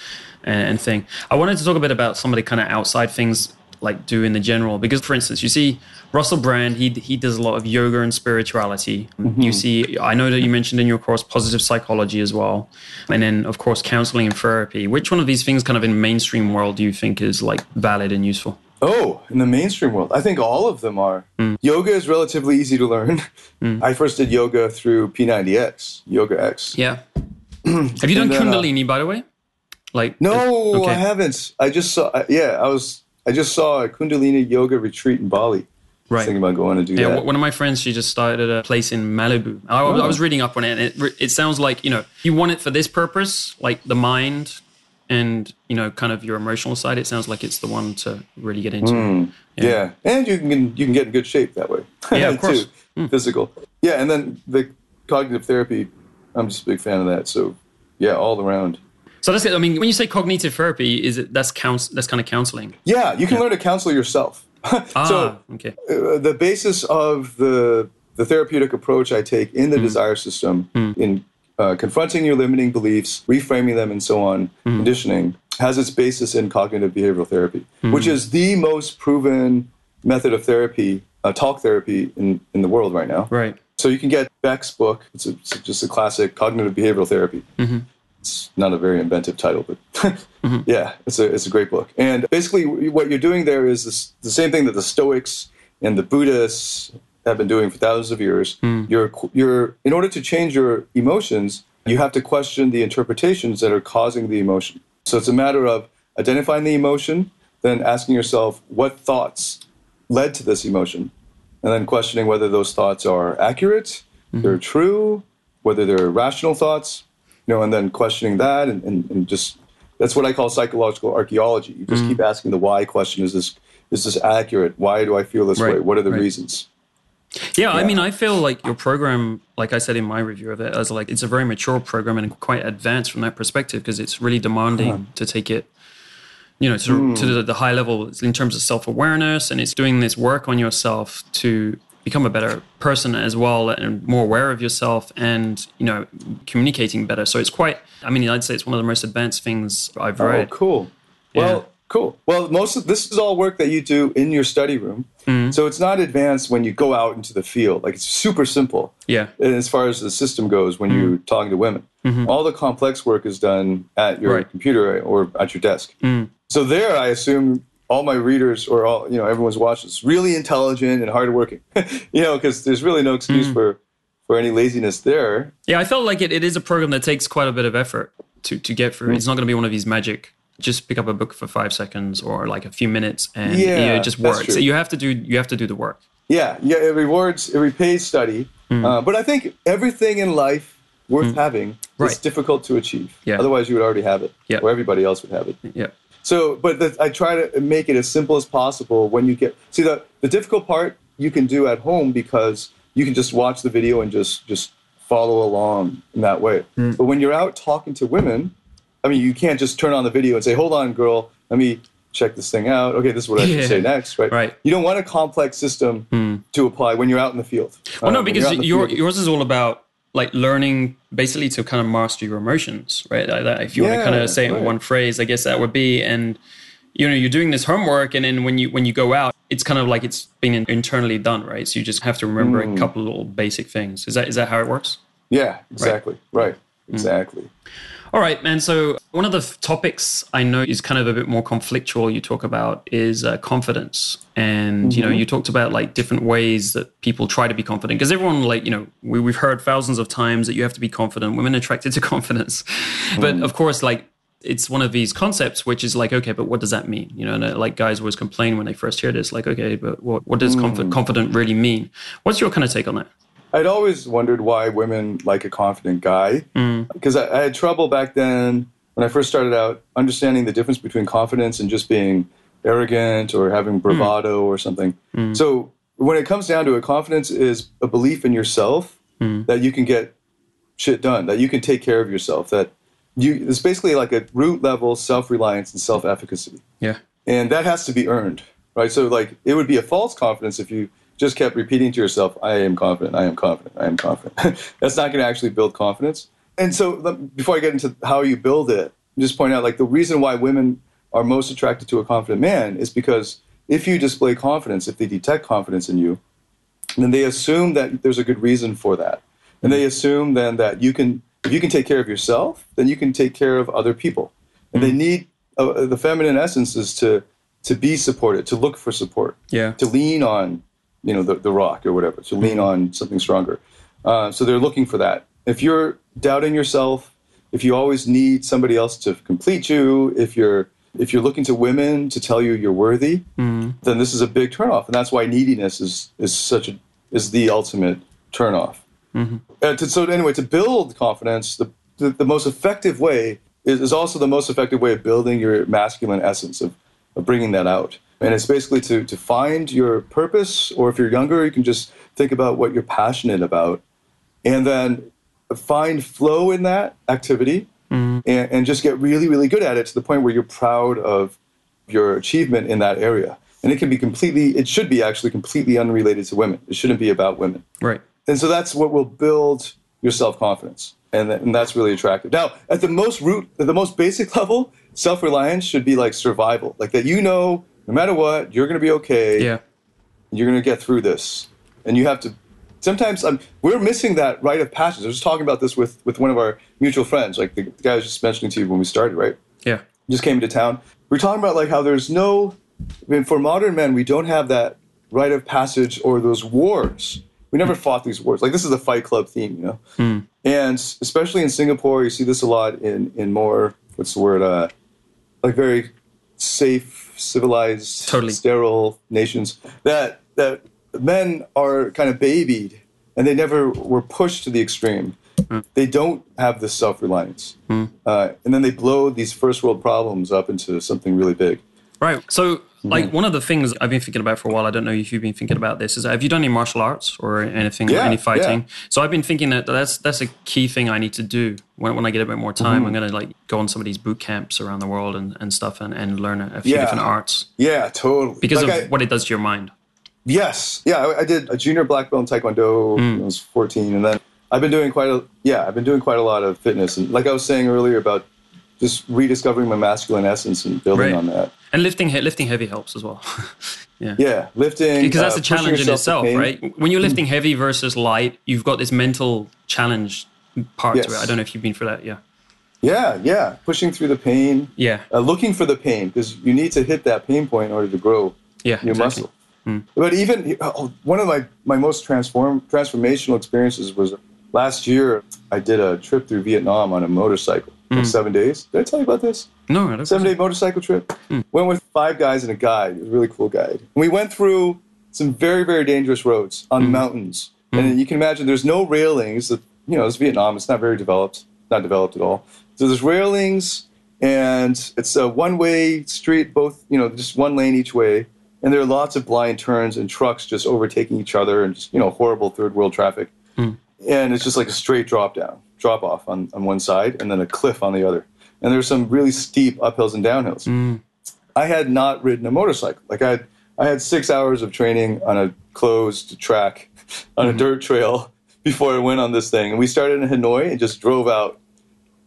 and and thing. I wanted to talk a bit about some of the kind of outside things like do in the general, because for instance, you see Russell Brand, he he does a lot of yoga and spirituality. Mm-hmm. You see, I know that you mentioned in your course positive psychology as well, and then of course counseling and therapy. Which one of these things, kind of in mainstream world, do you think is like valid and useful? Oh, in the mainstream world, I think all of them are. Mm. Yoga is relatively easy to learn. (laughs) Mm. I first did yoga through P90X, Yoga X. Yeah. (clears throat) Have you done then, uh, Kundalini, by the way? Like No, Okay. I haven't. I just saw. Yeah, I was. I just saw a Kundalini yoga retreat in Bali. Right. thinking about going to do Yeah, that. one of my friends, she just started a place in Malibu. I, I was reading up on it, and it, it sounds like you know you want it for this purpose, like the mind and you know kind of your emotional side. It sounds like it's the one to really get into. Hmm. yeah. and you can you can get in good shape that way. Yeah, of (laughs) course. Too. Physical. Yeah, and then the cognitive therapy. I'm just a big fan of that. So, yeah, all around. So that's it. I mean, when you say cognitive therapy, is it that's counts that's kind of counseling? Yeah, you can learn to counsel yourself. (laughs) Ah, so okay. uh, the basis of the the therapeutic approach I take in the Hmm. desire system in uh, confronting your limiting beliefs, reframing them, and so on, Hmm. conditioning has its basis in cognitive behavioral therapy, Hmm. which is the most proven method of therapy, uh, talk therapy in in the world right now. Right. So you can get Beck's book. It's, a, it's just a classic cognitive behavioral therapy. Mm-hmm. It's not a very inventive title, but (laughs) yeah, it's a it's a great book. And basically, what you're doing there is this, the same thing that the Stoics and the Buddhists have been doing for thousands of years. Hmm. You're you're in order to change your emotions, you have to question the interpretations that are causing the emotion. So it's a matter of identifying the emotion, then asking yourself what thoughts led to this emotion, and then questioning whether those thoughts are accurate, hmm. they're true, whether they're rational thoughts, you know, and then questioning that and, and, and just that's what I call psychological archaeology. You just mm-hmm. keep asking the why question: Is this is this accurate? Why do I feel this Right, way? What are the right. reasons? Yeah, I mean, I feel like your program, like I said in my review of it, as like it's a very mature program and quite advanced from that perspective because it's really demanding uh-huh. to take it, you know, to, to mm. the, the high level in terms of self awareness, and it's doing this work on yourself to become a better person as well and more aware of yourself and you know communicating better. So it's quite. I mean, I'd say it's one of the most advanced things I've read. Oh, cool. Well, Yeah. cool. Well, most of this is all work that you do in your study room. Mm-hmm. So it's not advanced when you go out into the field. Like it's super simple. Yeah, And as far as the system goes, when you're talking to women, all the complex work is done at your Mm-hmm. Right. computer or at your desk. Mm. So there, I assume all my readers or all you know everyone's watching is really intelligent and hardworking. (laughs) you know, because there's really no excuse Mm. for for any laziness there. Yeah, I felt like it, it is a program that takes quite a bit of effort to, to get through. It's not going to be one of these magic just pick up a book for five seconds or like a few minutes and Yeah, it just works. So you have to do you have to do the work. Yeah, yeah, it rewards, it repays study. Uh, but I think everything in life worth having is difficult to achieve. Yeah. Otherwise, you would already have it, Yeah. or everybody else would have it. Yeah. So, but the, I try to make it as simple as possible when you get. See, the, the difficult part you can do at home because you can just watch the video and just just follow along in that way. Hmm. But when you're out talking to women, I mean, you can't just turn on the video and say, "Hold on, girl, let me check this thing out." Okay, this is what I Yeah. should say next, right? Right. You don't want a complex system to apply when you're out in the field. Well, Uh, no, because you're out in the your, field- yours is all about like learning basically to kind of master your emotions, right? Like If you want to kind of say it in one phrase, I guess that would be, and you know, you're doing this homework, and then when you when you go out, it's kind of like it's been internally done, right? So you just have to remember Mm. a couple of little basic things. Is that is that how it works? yeah, exactly, right, Hmm. exactly. All right, man. So one of the f- topics I know is kind of a bit more conflictual. You talk about is uh, confidence, and you know, you talked about like different ways that people try to be confident. Because everyone, like you know, we, we've heard thousands of times that you have to be confident. Women are attracted to (laughs) confidence, but of course, like it's one of these concepts which is like, okay, but what does that mean? You know, and, uh, like guys always complain when they first hear this, like, okay, but what what does conf- confident really mean? What's your kind of take on that? I'd always wondered why women like a confident guy. Mm. Because I, I had trouble back then when I first started out understanding the difference between confidence and just being arrogant or having mm. bravado or something. Mm. So when it comes down to it, confidence is a belief in yourself that you can get shit done, that you can take care of yourself, that you it's basically like a root level self reliance and self efficacy Yeah, and that has to be earned right? So like it would be a false confidence if you just kept repeating to yourself i am confident i am confident i am confident. (laughs) That's not going to actually build confidence. And so before i get into how you build it just point out like the reason why women are most attracted to a confident man is because if you display confidence if they detect confidence in you then they assume that there's a good reason for that. And they assume then that you can if you can take care of yourself then you can take care of other people. And they need uh, the feminine essence is to to be supported to look for support yeah, to lean on you know the, the rock or whatever to lean on something stronger. Uh, so they're looking for that. If you're doubting yourself if you always need somebody else to complete you if you're if you're looking to women to tell you you're worthy then this is a big turnoff and that's why neediness is is such a is the ultimate turnoff. Uh, to, so anyway to build confidence the, the, the most effective way is, is also the most effective way of building your masculine essence of, of bringing that out and it's basically to, to find your purpose or if you're younger you can just think about what you're passionate about. And then find flow in that activity mm-hmm. and, and just get really really good at it to the point where you're proud of your achievement in that area. And it can be completely it should be actually completely unrelated to women. It shouldn't be about women. Right. and so that's what will build your self-confidence. And, th- and that's really attractive. Now at the most root at the most basic (laughs) level self-reliance should be like survival. Like that you know no matter what you're going to be okay Yeah, you're going to get through this and you have to sometimes um, we're missing that rite of passage i was just talking about this with, with one of our mutual friends like the, the guy i was just mentioning to you when we started right yeah, just came into town. We are talking about like how there's no, I mean, for modern men, we don't have that rite of passage or those wars. We never fought these wars. Like this is a Fight Club theme, you know. And especially in Singapore, you see this a lot in in more what's the word, uh, like very safe, civilized, Totally. sterile nations. That that men are kind of babied, and they never were pushed to the extreme. They don't have this self reliance, uh, and then they blow these first world problems up into something really big. Right. So, like, one of the things I've been thinking about for a while, I don't know if you've been thinking about this, is have you done any martial arts or anything, Yeah, any fighting? yeah. So, I've been thinking that that's that's a key thing I need to do when, when I get a bit more time. Mm-hmm. I'm going to like go on some of these boot camps around the world and, and stuff and, and learn a, few Yeah. different arts Yeah, totally. because Like of I- what it does to your mind. Yes, yeah, I, I did a junior black belt in Taekwondo when I was 14, and then I've been doing quite a yeah, I've been doing quite a lot of fitness, and like I was saying earlier about just rediscovering my masculine essence and building Right. on that. And lifting lifting heavy helps as well. (laughs) yeah. Yeah, lifting Because that's uh, a challenge in itself, yourself to pain. right? When you're lifting heavy versus light, you've got this mental challenge part to it. I don't know if you've been through that. Yeah. Yeah, yeah, pushing through the pain, Yeah. uh, looking for the pain because you need to hit that pain point in order to grow Yeah. your exactly. muscle. But even oh, one of my, my most transform transformational experiences was last year. I did a trip through Vietnam on a motorcycle, Mm. seven days. Did I tell you about this? No, I don't. seven day motorcycle trip. Mm. Went with five guys and a guide. It was a really cool guide. And we went through some very, very dangerous roads on mm. mountains. Mm. And you can imagine there's no railings. You know, it's Vietnam. It's not very developed. Not developed at all. So there's railings, and it's a one way street, both, you know, just one lane each way. And there are lots of blind turns and trucks just overtaking each other and just, you know, horrible third world traffic. And it's just like a straight drop down, drop off on, on one side, and then a cliff on the other. And there's some really steep uphills and downhills. I had not ridden a motorcycle. Like I had, I had six hours of training on a closed track on a dirt trail (laughs) before I went on this thing. And we started in Hanoi and just drove out.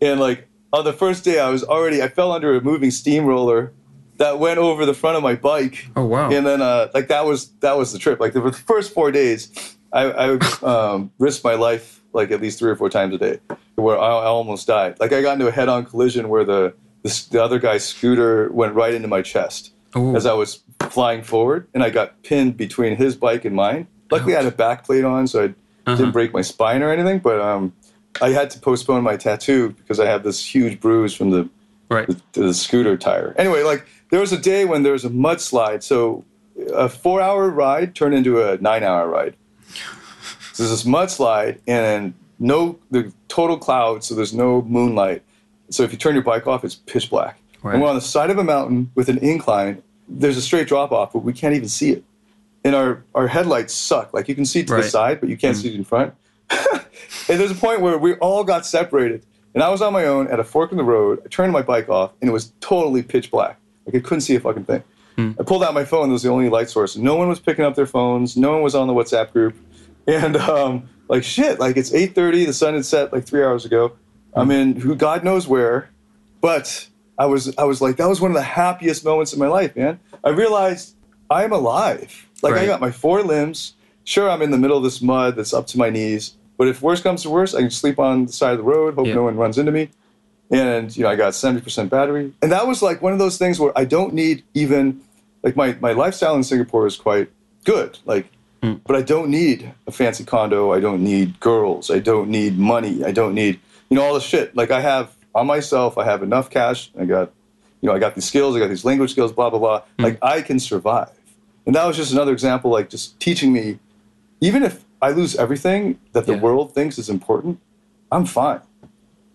And like on the first day, I was already I fell under a moving steamroller that went over the front of my bike. Oh, wow. And then uh, like that was that was the trip. Like the, the first four days, I, I um, risked my life like at least three or four times a day, where I, I almost died. Like I got into a head-on collision where the the, the other guy's scooter went right into my chest Ooh. as I was flying forward, and I got pinned between his bike and mine. Luckily, I had a back plate on, so I Uh-huh. didn't break my spine or anything. But um, I had to postpone my tattoo because I have this huge bruise from the Right. the, the scooter tire. Anyway, like there was a day when there was a mudslide, so a four-hour ride turned into a nine-hour ride. There's this mudslide and no the total cloud, so there's no moonlight. So if you turn your bike off, it's pitch black. Right. And we're on the side of a mountain with an incline. There's a straight drop off, but we can't even see it. And our, our headlights suck. Like you can see to Right. the side, but you can't mm. see it in front. (laughs) and there's a point where we all got separated. And I was on my own at a fork in the road. I turned my bike off, and it was totally pitch black. Like I couldn't see a fucking thing. Hmm. I pulled out my phone. It was the only light source. No one was picking up their phones. No one was on the WhatsApp group. And um, like shit, like it's 8:30. The sun had set like three hours ago. I'm in who God knows where, but I was I was like that was one of the happiest moments of my life, man. I realized I am alive. Like I got my four limbs. Sure, I'm in the middle of this mud that's up to my knees. But if worse comes to worse, I can sleep on the side of the road. Hope Yeah. no one runs into me and you know I got seventy percent battery, and that was like one of those things where I don't need even like my my lifestyle in Singapore is quite good, like, Mm. but I don't need a fancy condo, I don't need girls, I don't need money, I don't need you know all the shit. Like I have on myself, I have enough cash, I got you know I got these skills, I got these language skills, blah blah blah. Mm. Like I can survive, and that was just another example, like just teaching me, even if I lose everything that the Yeah. world thinks is important, I'm fine.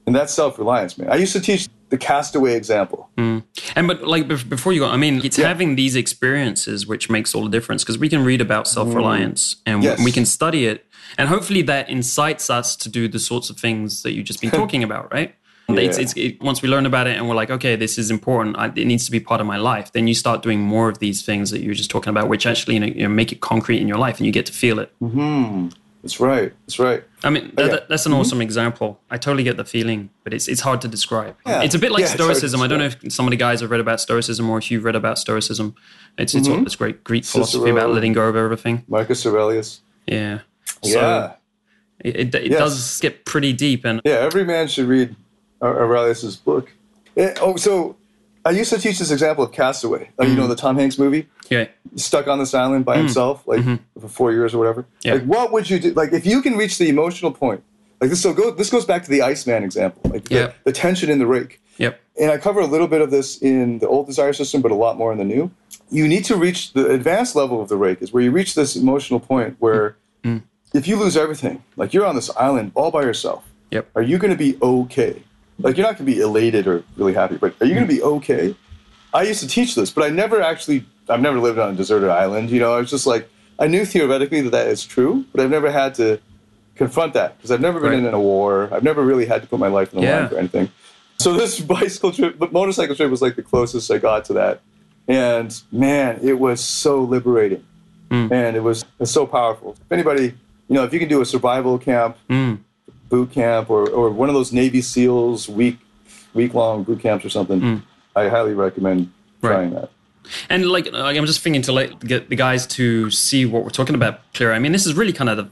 And that's self reliance, man. I used to teach the castaway example. Mm. And but like before you go, I mean, it's Yeah. having these experiences which makes all the difference because we can read about self reliance mm. and Yes. we can study it, and hopefully that incites us to do the sorts of things that you've just been (laughs) talking about, right? It's, Yeah. it's, it, once we learn about it and we're like, okay, this is important. I, it needs to be part of my life. Then you start doing more of these things that you were just talking about, which actually you know, you know, make it concrete in your life, and you get to feel it. Mm-hmm. That's right. That's right. I mean, that, yeah. that's an awesome example. I totally get the feeling, but it's it's hard to describe. Yeah. It's a bit like Yeah, it's hard to Stoicism. I don't know if some of the guys have read about Stoicism or if you've read about Stoicism. It's it's all this great Greek philosophy about letting go of everything. Marcus Aurelius. Yeah. So yeah. it, it, it Yes. does get pretty deep, and Yeah, every man should read Aurelius's book. Eh, oh, so I used to teach this example of Castaway. Uh, You know mm. the Tom Hanks movie? yeah, stuck on this island by mm. himself, like mm-hmm. for four years or whatever. Yeah. Like, what would you do? Like, if you can reach the emotional point, like this. So go. This goes back to the Iceman example, like the, Yeah. the tension in the rake. yep, And I cover a little bit of this in the old desire system, but a lot more in the new. You need to reach the advanced level of the rake, is where you reach this emotional point where, mm. if you lose everything, like you're on this island all by yourself, yep, are you going to be okay? Like you're not going to be elated or really happy, but are you going to be okay? I used to teach this, but I never actually. I've never lived on a deserted island. You know, I was just like I knew theoretically that that is true, but I've never had to confront that because I've never been Right. in a war. I've never really had to put my life in the Yeah. line for anything. So this (laughs) bicycle trip, but motorcycle trip was like the closest I got to that. And man, it was so liberating, Mm. and it was, it was so powerful. If anybody, you know, if you can do a survival camp, Mm. Boot camp, or, or one of those Navy SEALs week week long boot camps or something, I highly recommend Mm. Right. trying that. And like, I'm just thinking to like get the guys to see what we're talking about clearer. I mean, this is really kind of the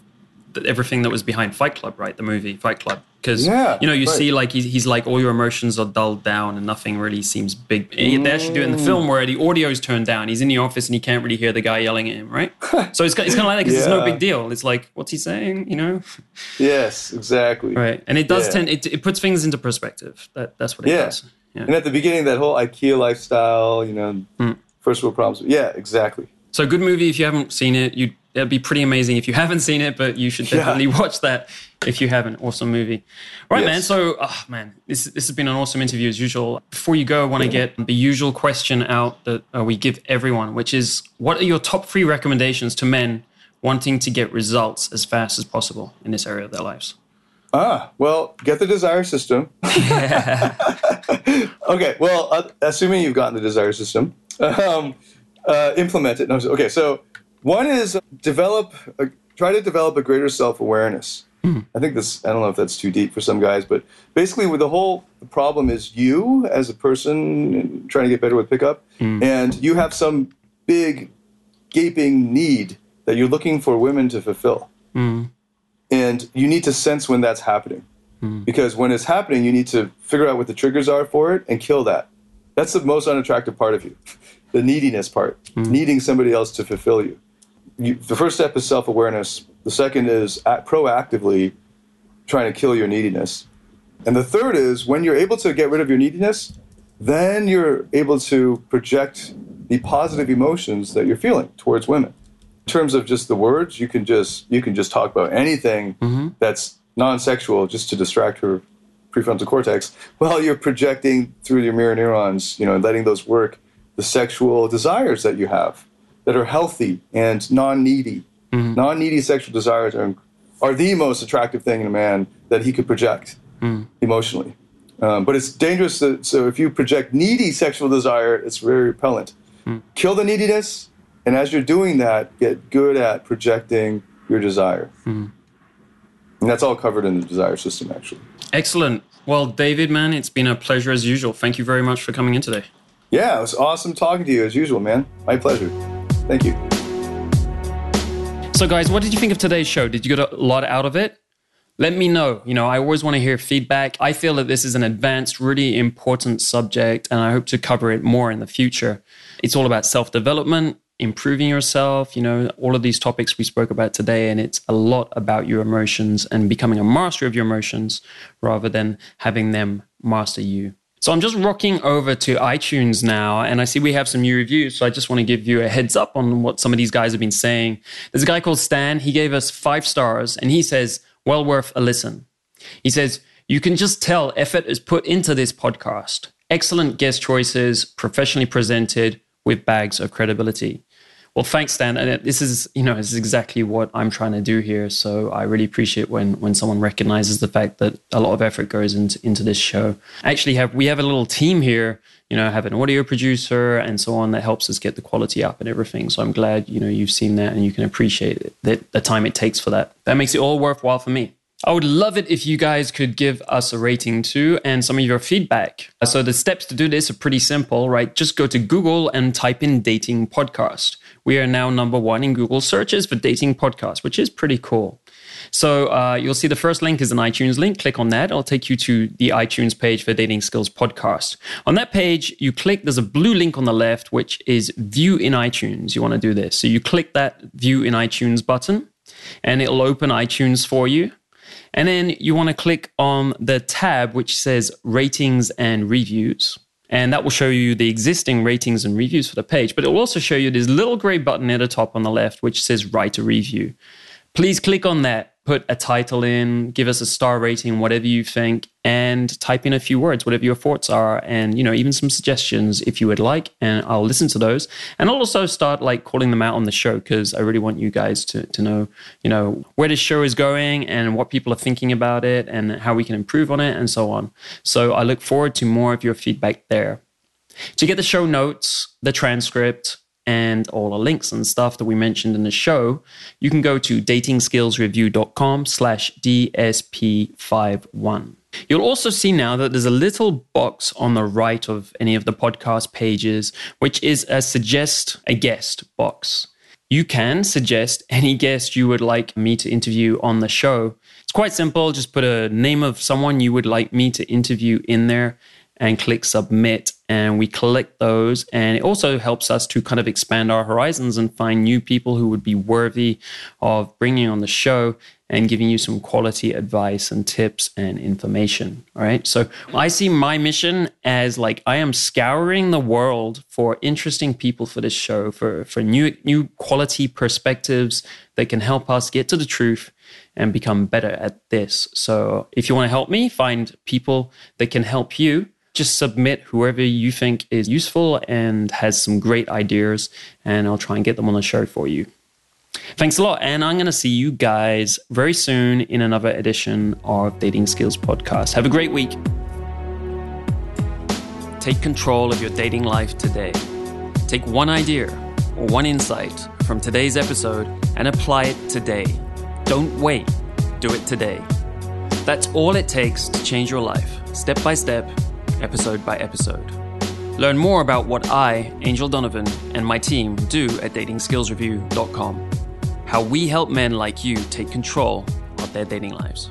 everything that was behind Fight Club, right? The movie Fight Club, because Yeah, you know you right. see like he's, he's like all your emotions are dulled down and nothing really seems big. They actually do it in the Mm. film where the audio's turned down. He's in the office and he can't really hear the guy yelling at him, right? (laughs) so it's, it's kind of like that 'cause it's no big deal. It's like what's he saying, you know? (laughs) Yes, exactly. Right, and it does Yeah. tend it, it puts things into perspective. That that's what it Yeah. does. yeah. And at the beginning, that whole IKEA lifestyle, you know, Mm. first world problems. Yeah, exactly. So good movie if you haven't seen it. You it'd be pretty amazing if you (laughs) haven't seen it, but you should Yeah. definitely (laughs) watch that if you haven't. Awesome movie. All right, Yes. man. So, oh, man, this this has been an awesome interview as usual. Before you go, I want to get the usual question out that uh, we give everyone, which is, what are your top three recommendations to men wanting to get results as fast as possible in this area of their lives? Ah, well, get the desire system. (laughs) okay, well, uh, assuming you've gotten the desire system, um, uh, implement it. No, okay, so one is develop, a, try to develop a greater self awareness. Hmm. I think this, I don't know if that's too deep for some guys, but basically, with the whole problem is you as a person trying to get better with pickup, hmm. and you have some big, gaping need that you're looking for women to fulfill. Hmm. And you need to sense when that's happening. Because when it's happening you need to figure out what the triggers are for it and kill that. That's the most unattractive part of you (laughs) the neediness part mm-hmm. needing somebody else to fulfill you, you the first step is self-awareness. The second is act proactively trying to kill your neediness. And the third is when you're able to get rid of your neediness then you're able to project the positive emotions that you're feeling towards women. In terms of just the words, you can just you can just talk about anything mm-hmm. that's non-sexual just to distract her prefrontal cortex while you're projecting through your mirror neurons, you know, and letting those work the sexual desires that you have that are healthy and non-needy. Mm-hmm. Non-needy sexual desires are are the most attractive thing in a man that he could project mm-hmm. emotionally. Um, but it's dangerous. To, so if you project needy sexual desire, it's very repellent. Mm-hmm. Kill the neediness, and as you're doing that, get good at projecting your desire. And that's all covered in the desire system, actually. Excellent. Well, David, man, it's been a pleasure as usual. Thank you very much for coming in today. Yeah, it was awesome talking to you as usual, man. My pleasure. Thank you. So, guys, what did you think of today's show? Did you get a lot out of it? Let me know. You know, I always want to hear feedback. I feel that this is an advanced, really important subject, and I hope to cover it more in the future. It's all about self development, improving yourself, you know, all of these topics we spoke about today. And it's a lot about your emotions and becoming a master of your emotions rather than having them master you. So I'm just rocking over to iTunes now, and I see we have some new reviews. So I just want to give you a heads up on what some of these guys have been saying. There's a guy called Stan. He gave us five stars, and he says, well worth a listen. He says, you can just tell effort is put into this podcast. Excellent guest choices, professionally presented with bags of credibility. Well, thanks, Stan. And this is, you know, this is exactly what I'm trying to do here. So I really appreciate when when someone recognizes the fact that a lot of effort goes into into this show. Actually, have we have a little team here, you know, have an audio producer and so on that helps us get the quality up and everything. So I'm glad, you know, you've seen that and you can appreciate it, that the time it takes for that. That makes it all worthwhile for me. I would love it if you guys could give us a rating too and some of your feedback. So the steps to do this are pretty simple, right? Just go to Google and type in dating podcast. We are now number one in Google searches for dating podcast, which is pretty cool. So uh, you'll see the first link is an iTunes link. Click on that. It'll take you to the iTunes page for Dating Skills Podcast. On that page, you click, there's a blue link on the left, which is View in iTunes. You want to do this. So you click that View in iTunes button, and it'll open iTunes for you. And then you want to click on the tab which says ratings and reviews. And that will show you the existing ratings and reviews for the page. But it will also show you this little gray button at the top on the left which says write a review. Please click on that, put a title in, give us a star rating, whatever you think, and type in a few words, whatever your thoughts are, and you know, even some suggestions if you would like, and I'll listen to those. And I'll also start like calling them out on the show because I really want you guys to to know, you know, where this show is going and what people are thinking about it and how we can improve on it and so on. So I look forward to more of your feedback there. To get the show notes, the transcript, and all the links and stuff that we mentioned in the show, you can go to datingskillsreview.com slash DSP51. You'll also see now that there's a little box on the right of any of the podcast pages, which is a suggest a guest box. You can suggest any guest you would like me to interview on the show. It's quite simple. Just put a name of someone you would like me to interview in there and click submit and we collect those and it also helps us to kind of expand our horizons and find new people who would be worthy of bringing on the show and giving you some quality advice and tips and information. All right. So I see my mission as like I am scouring the world for interesting people for this show, for, for new, new quality perspectives that can help us get to the truth and become better at this. So if you want to help me find people that can help you, just submit whoever you think is useful and has some great ideas, and I'll try and get them on the show for you. Thanks a lot. And I'm going to see you guys very soon in another edition of Dating Skills Podcast. Have a great week. Take control of your dating life today. Take one idea or one insight from today's episode and apply it today. Don't wait, do it today. That's all it takes to change your life, step by step, episode by episode. Learn more about what I, Angel Donovan, and my team do at datingskillsreview.com how we help men like you take control of their dating lives.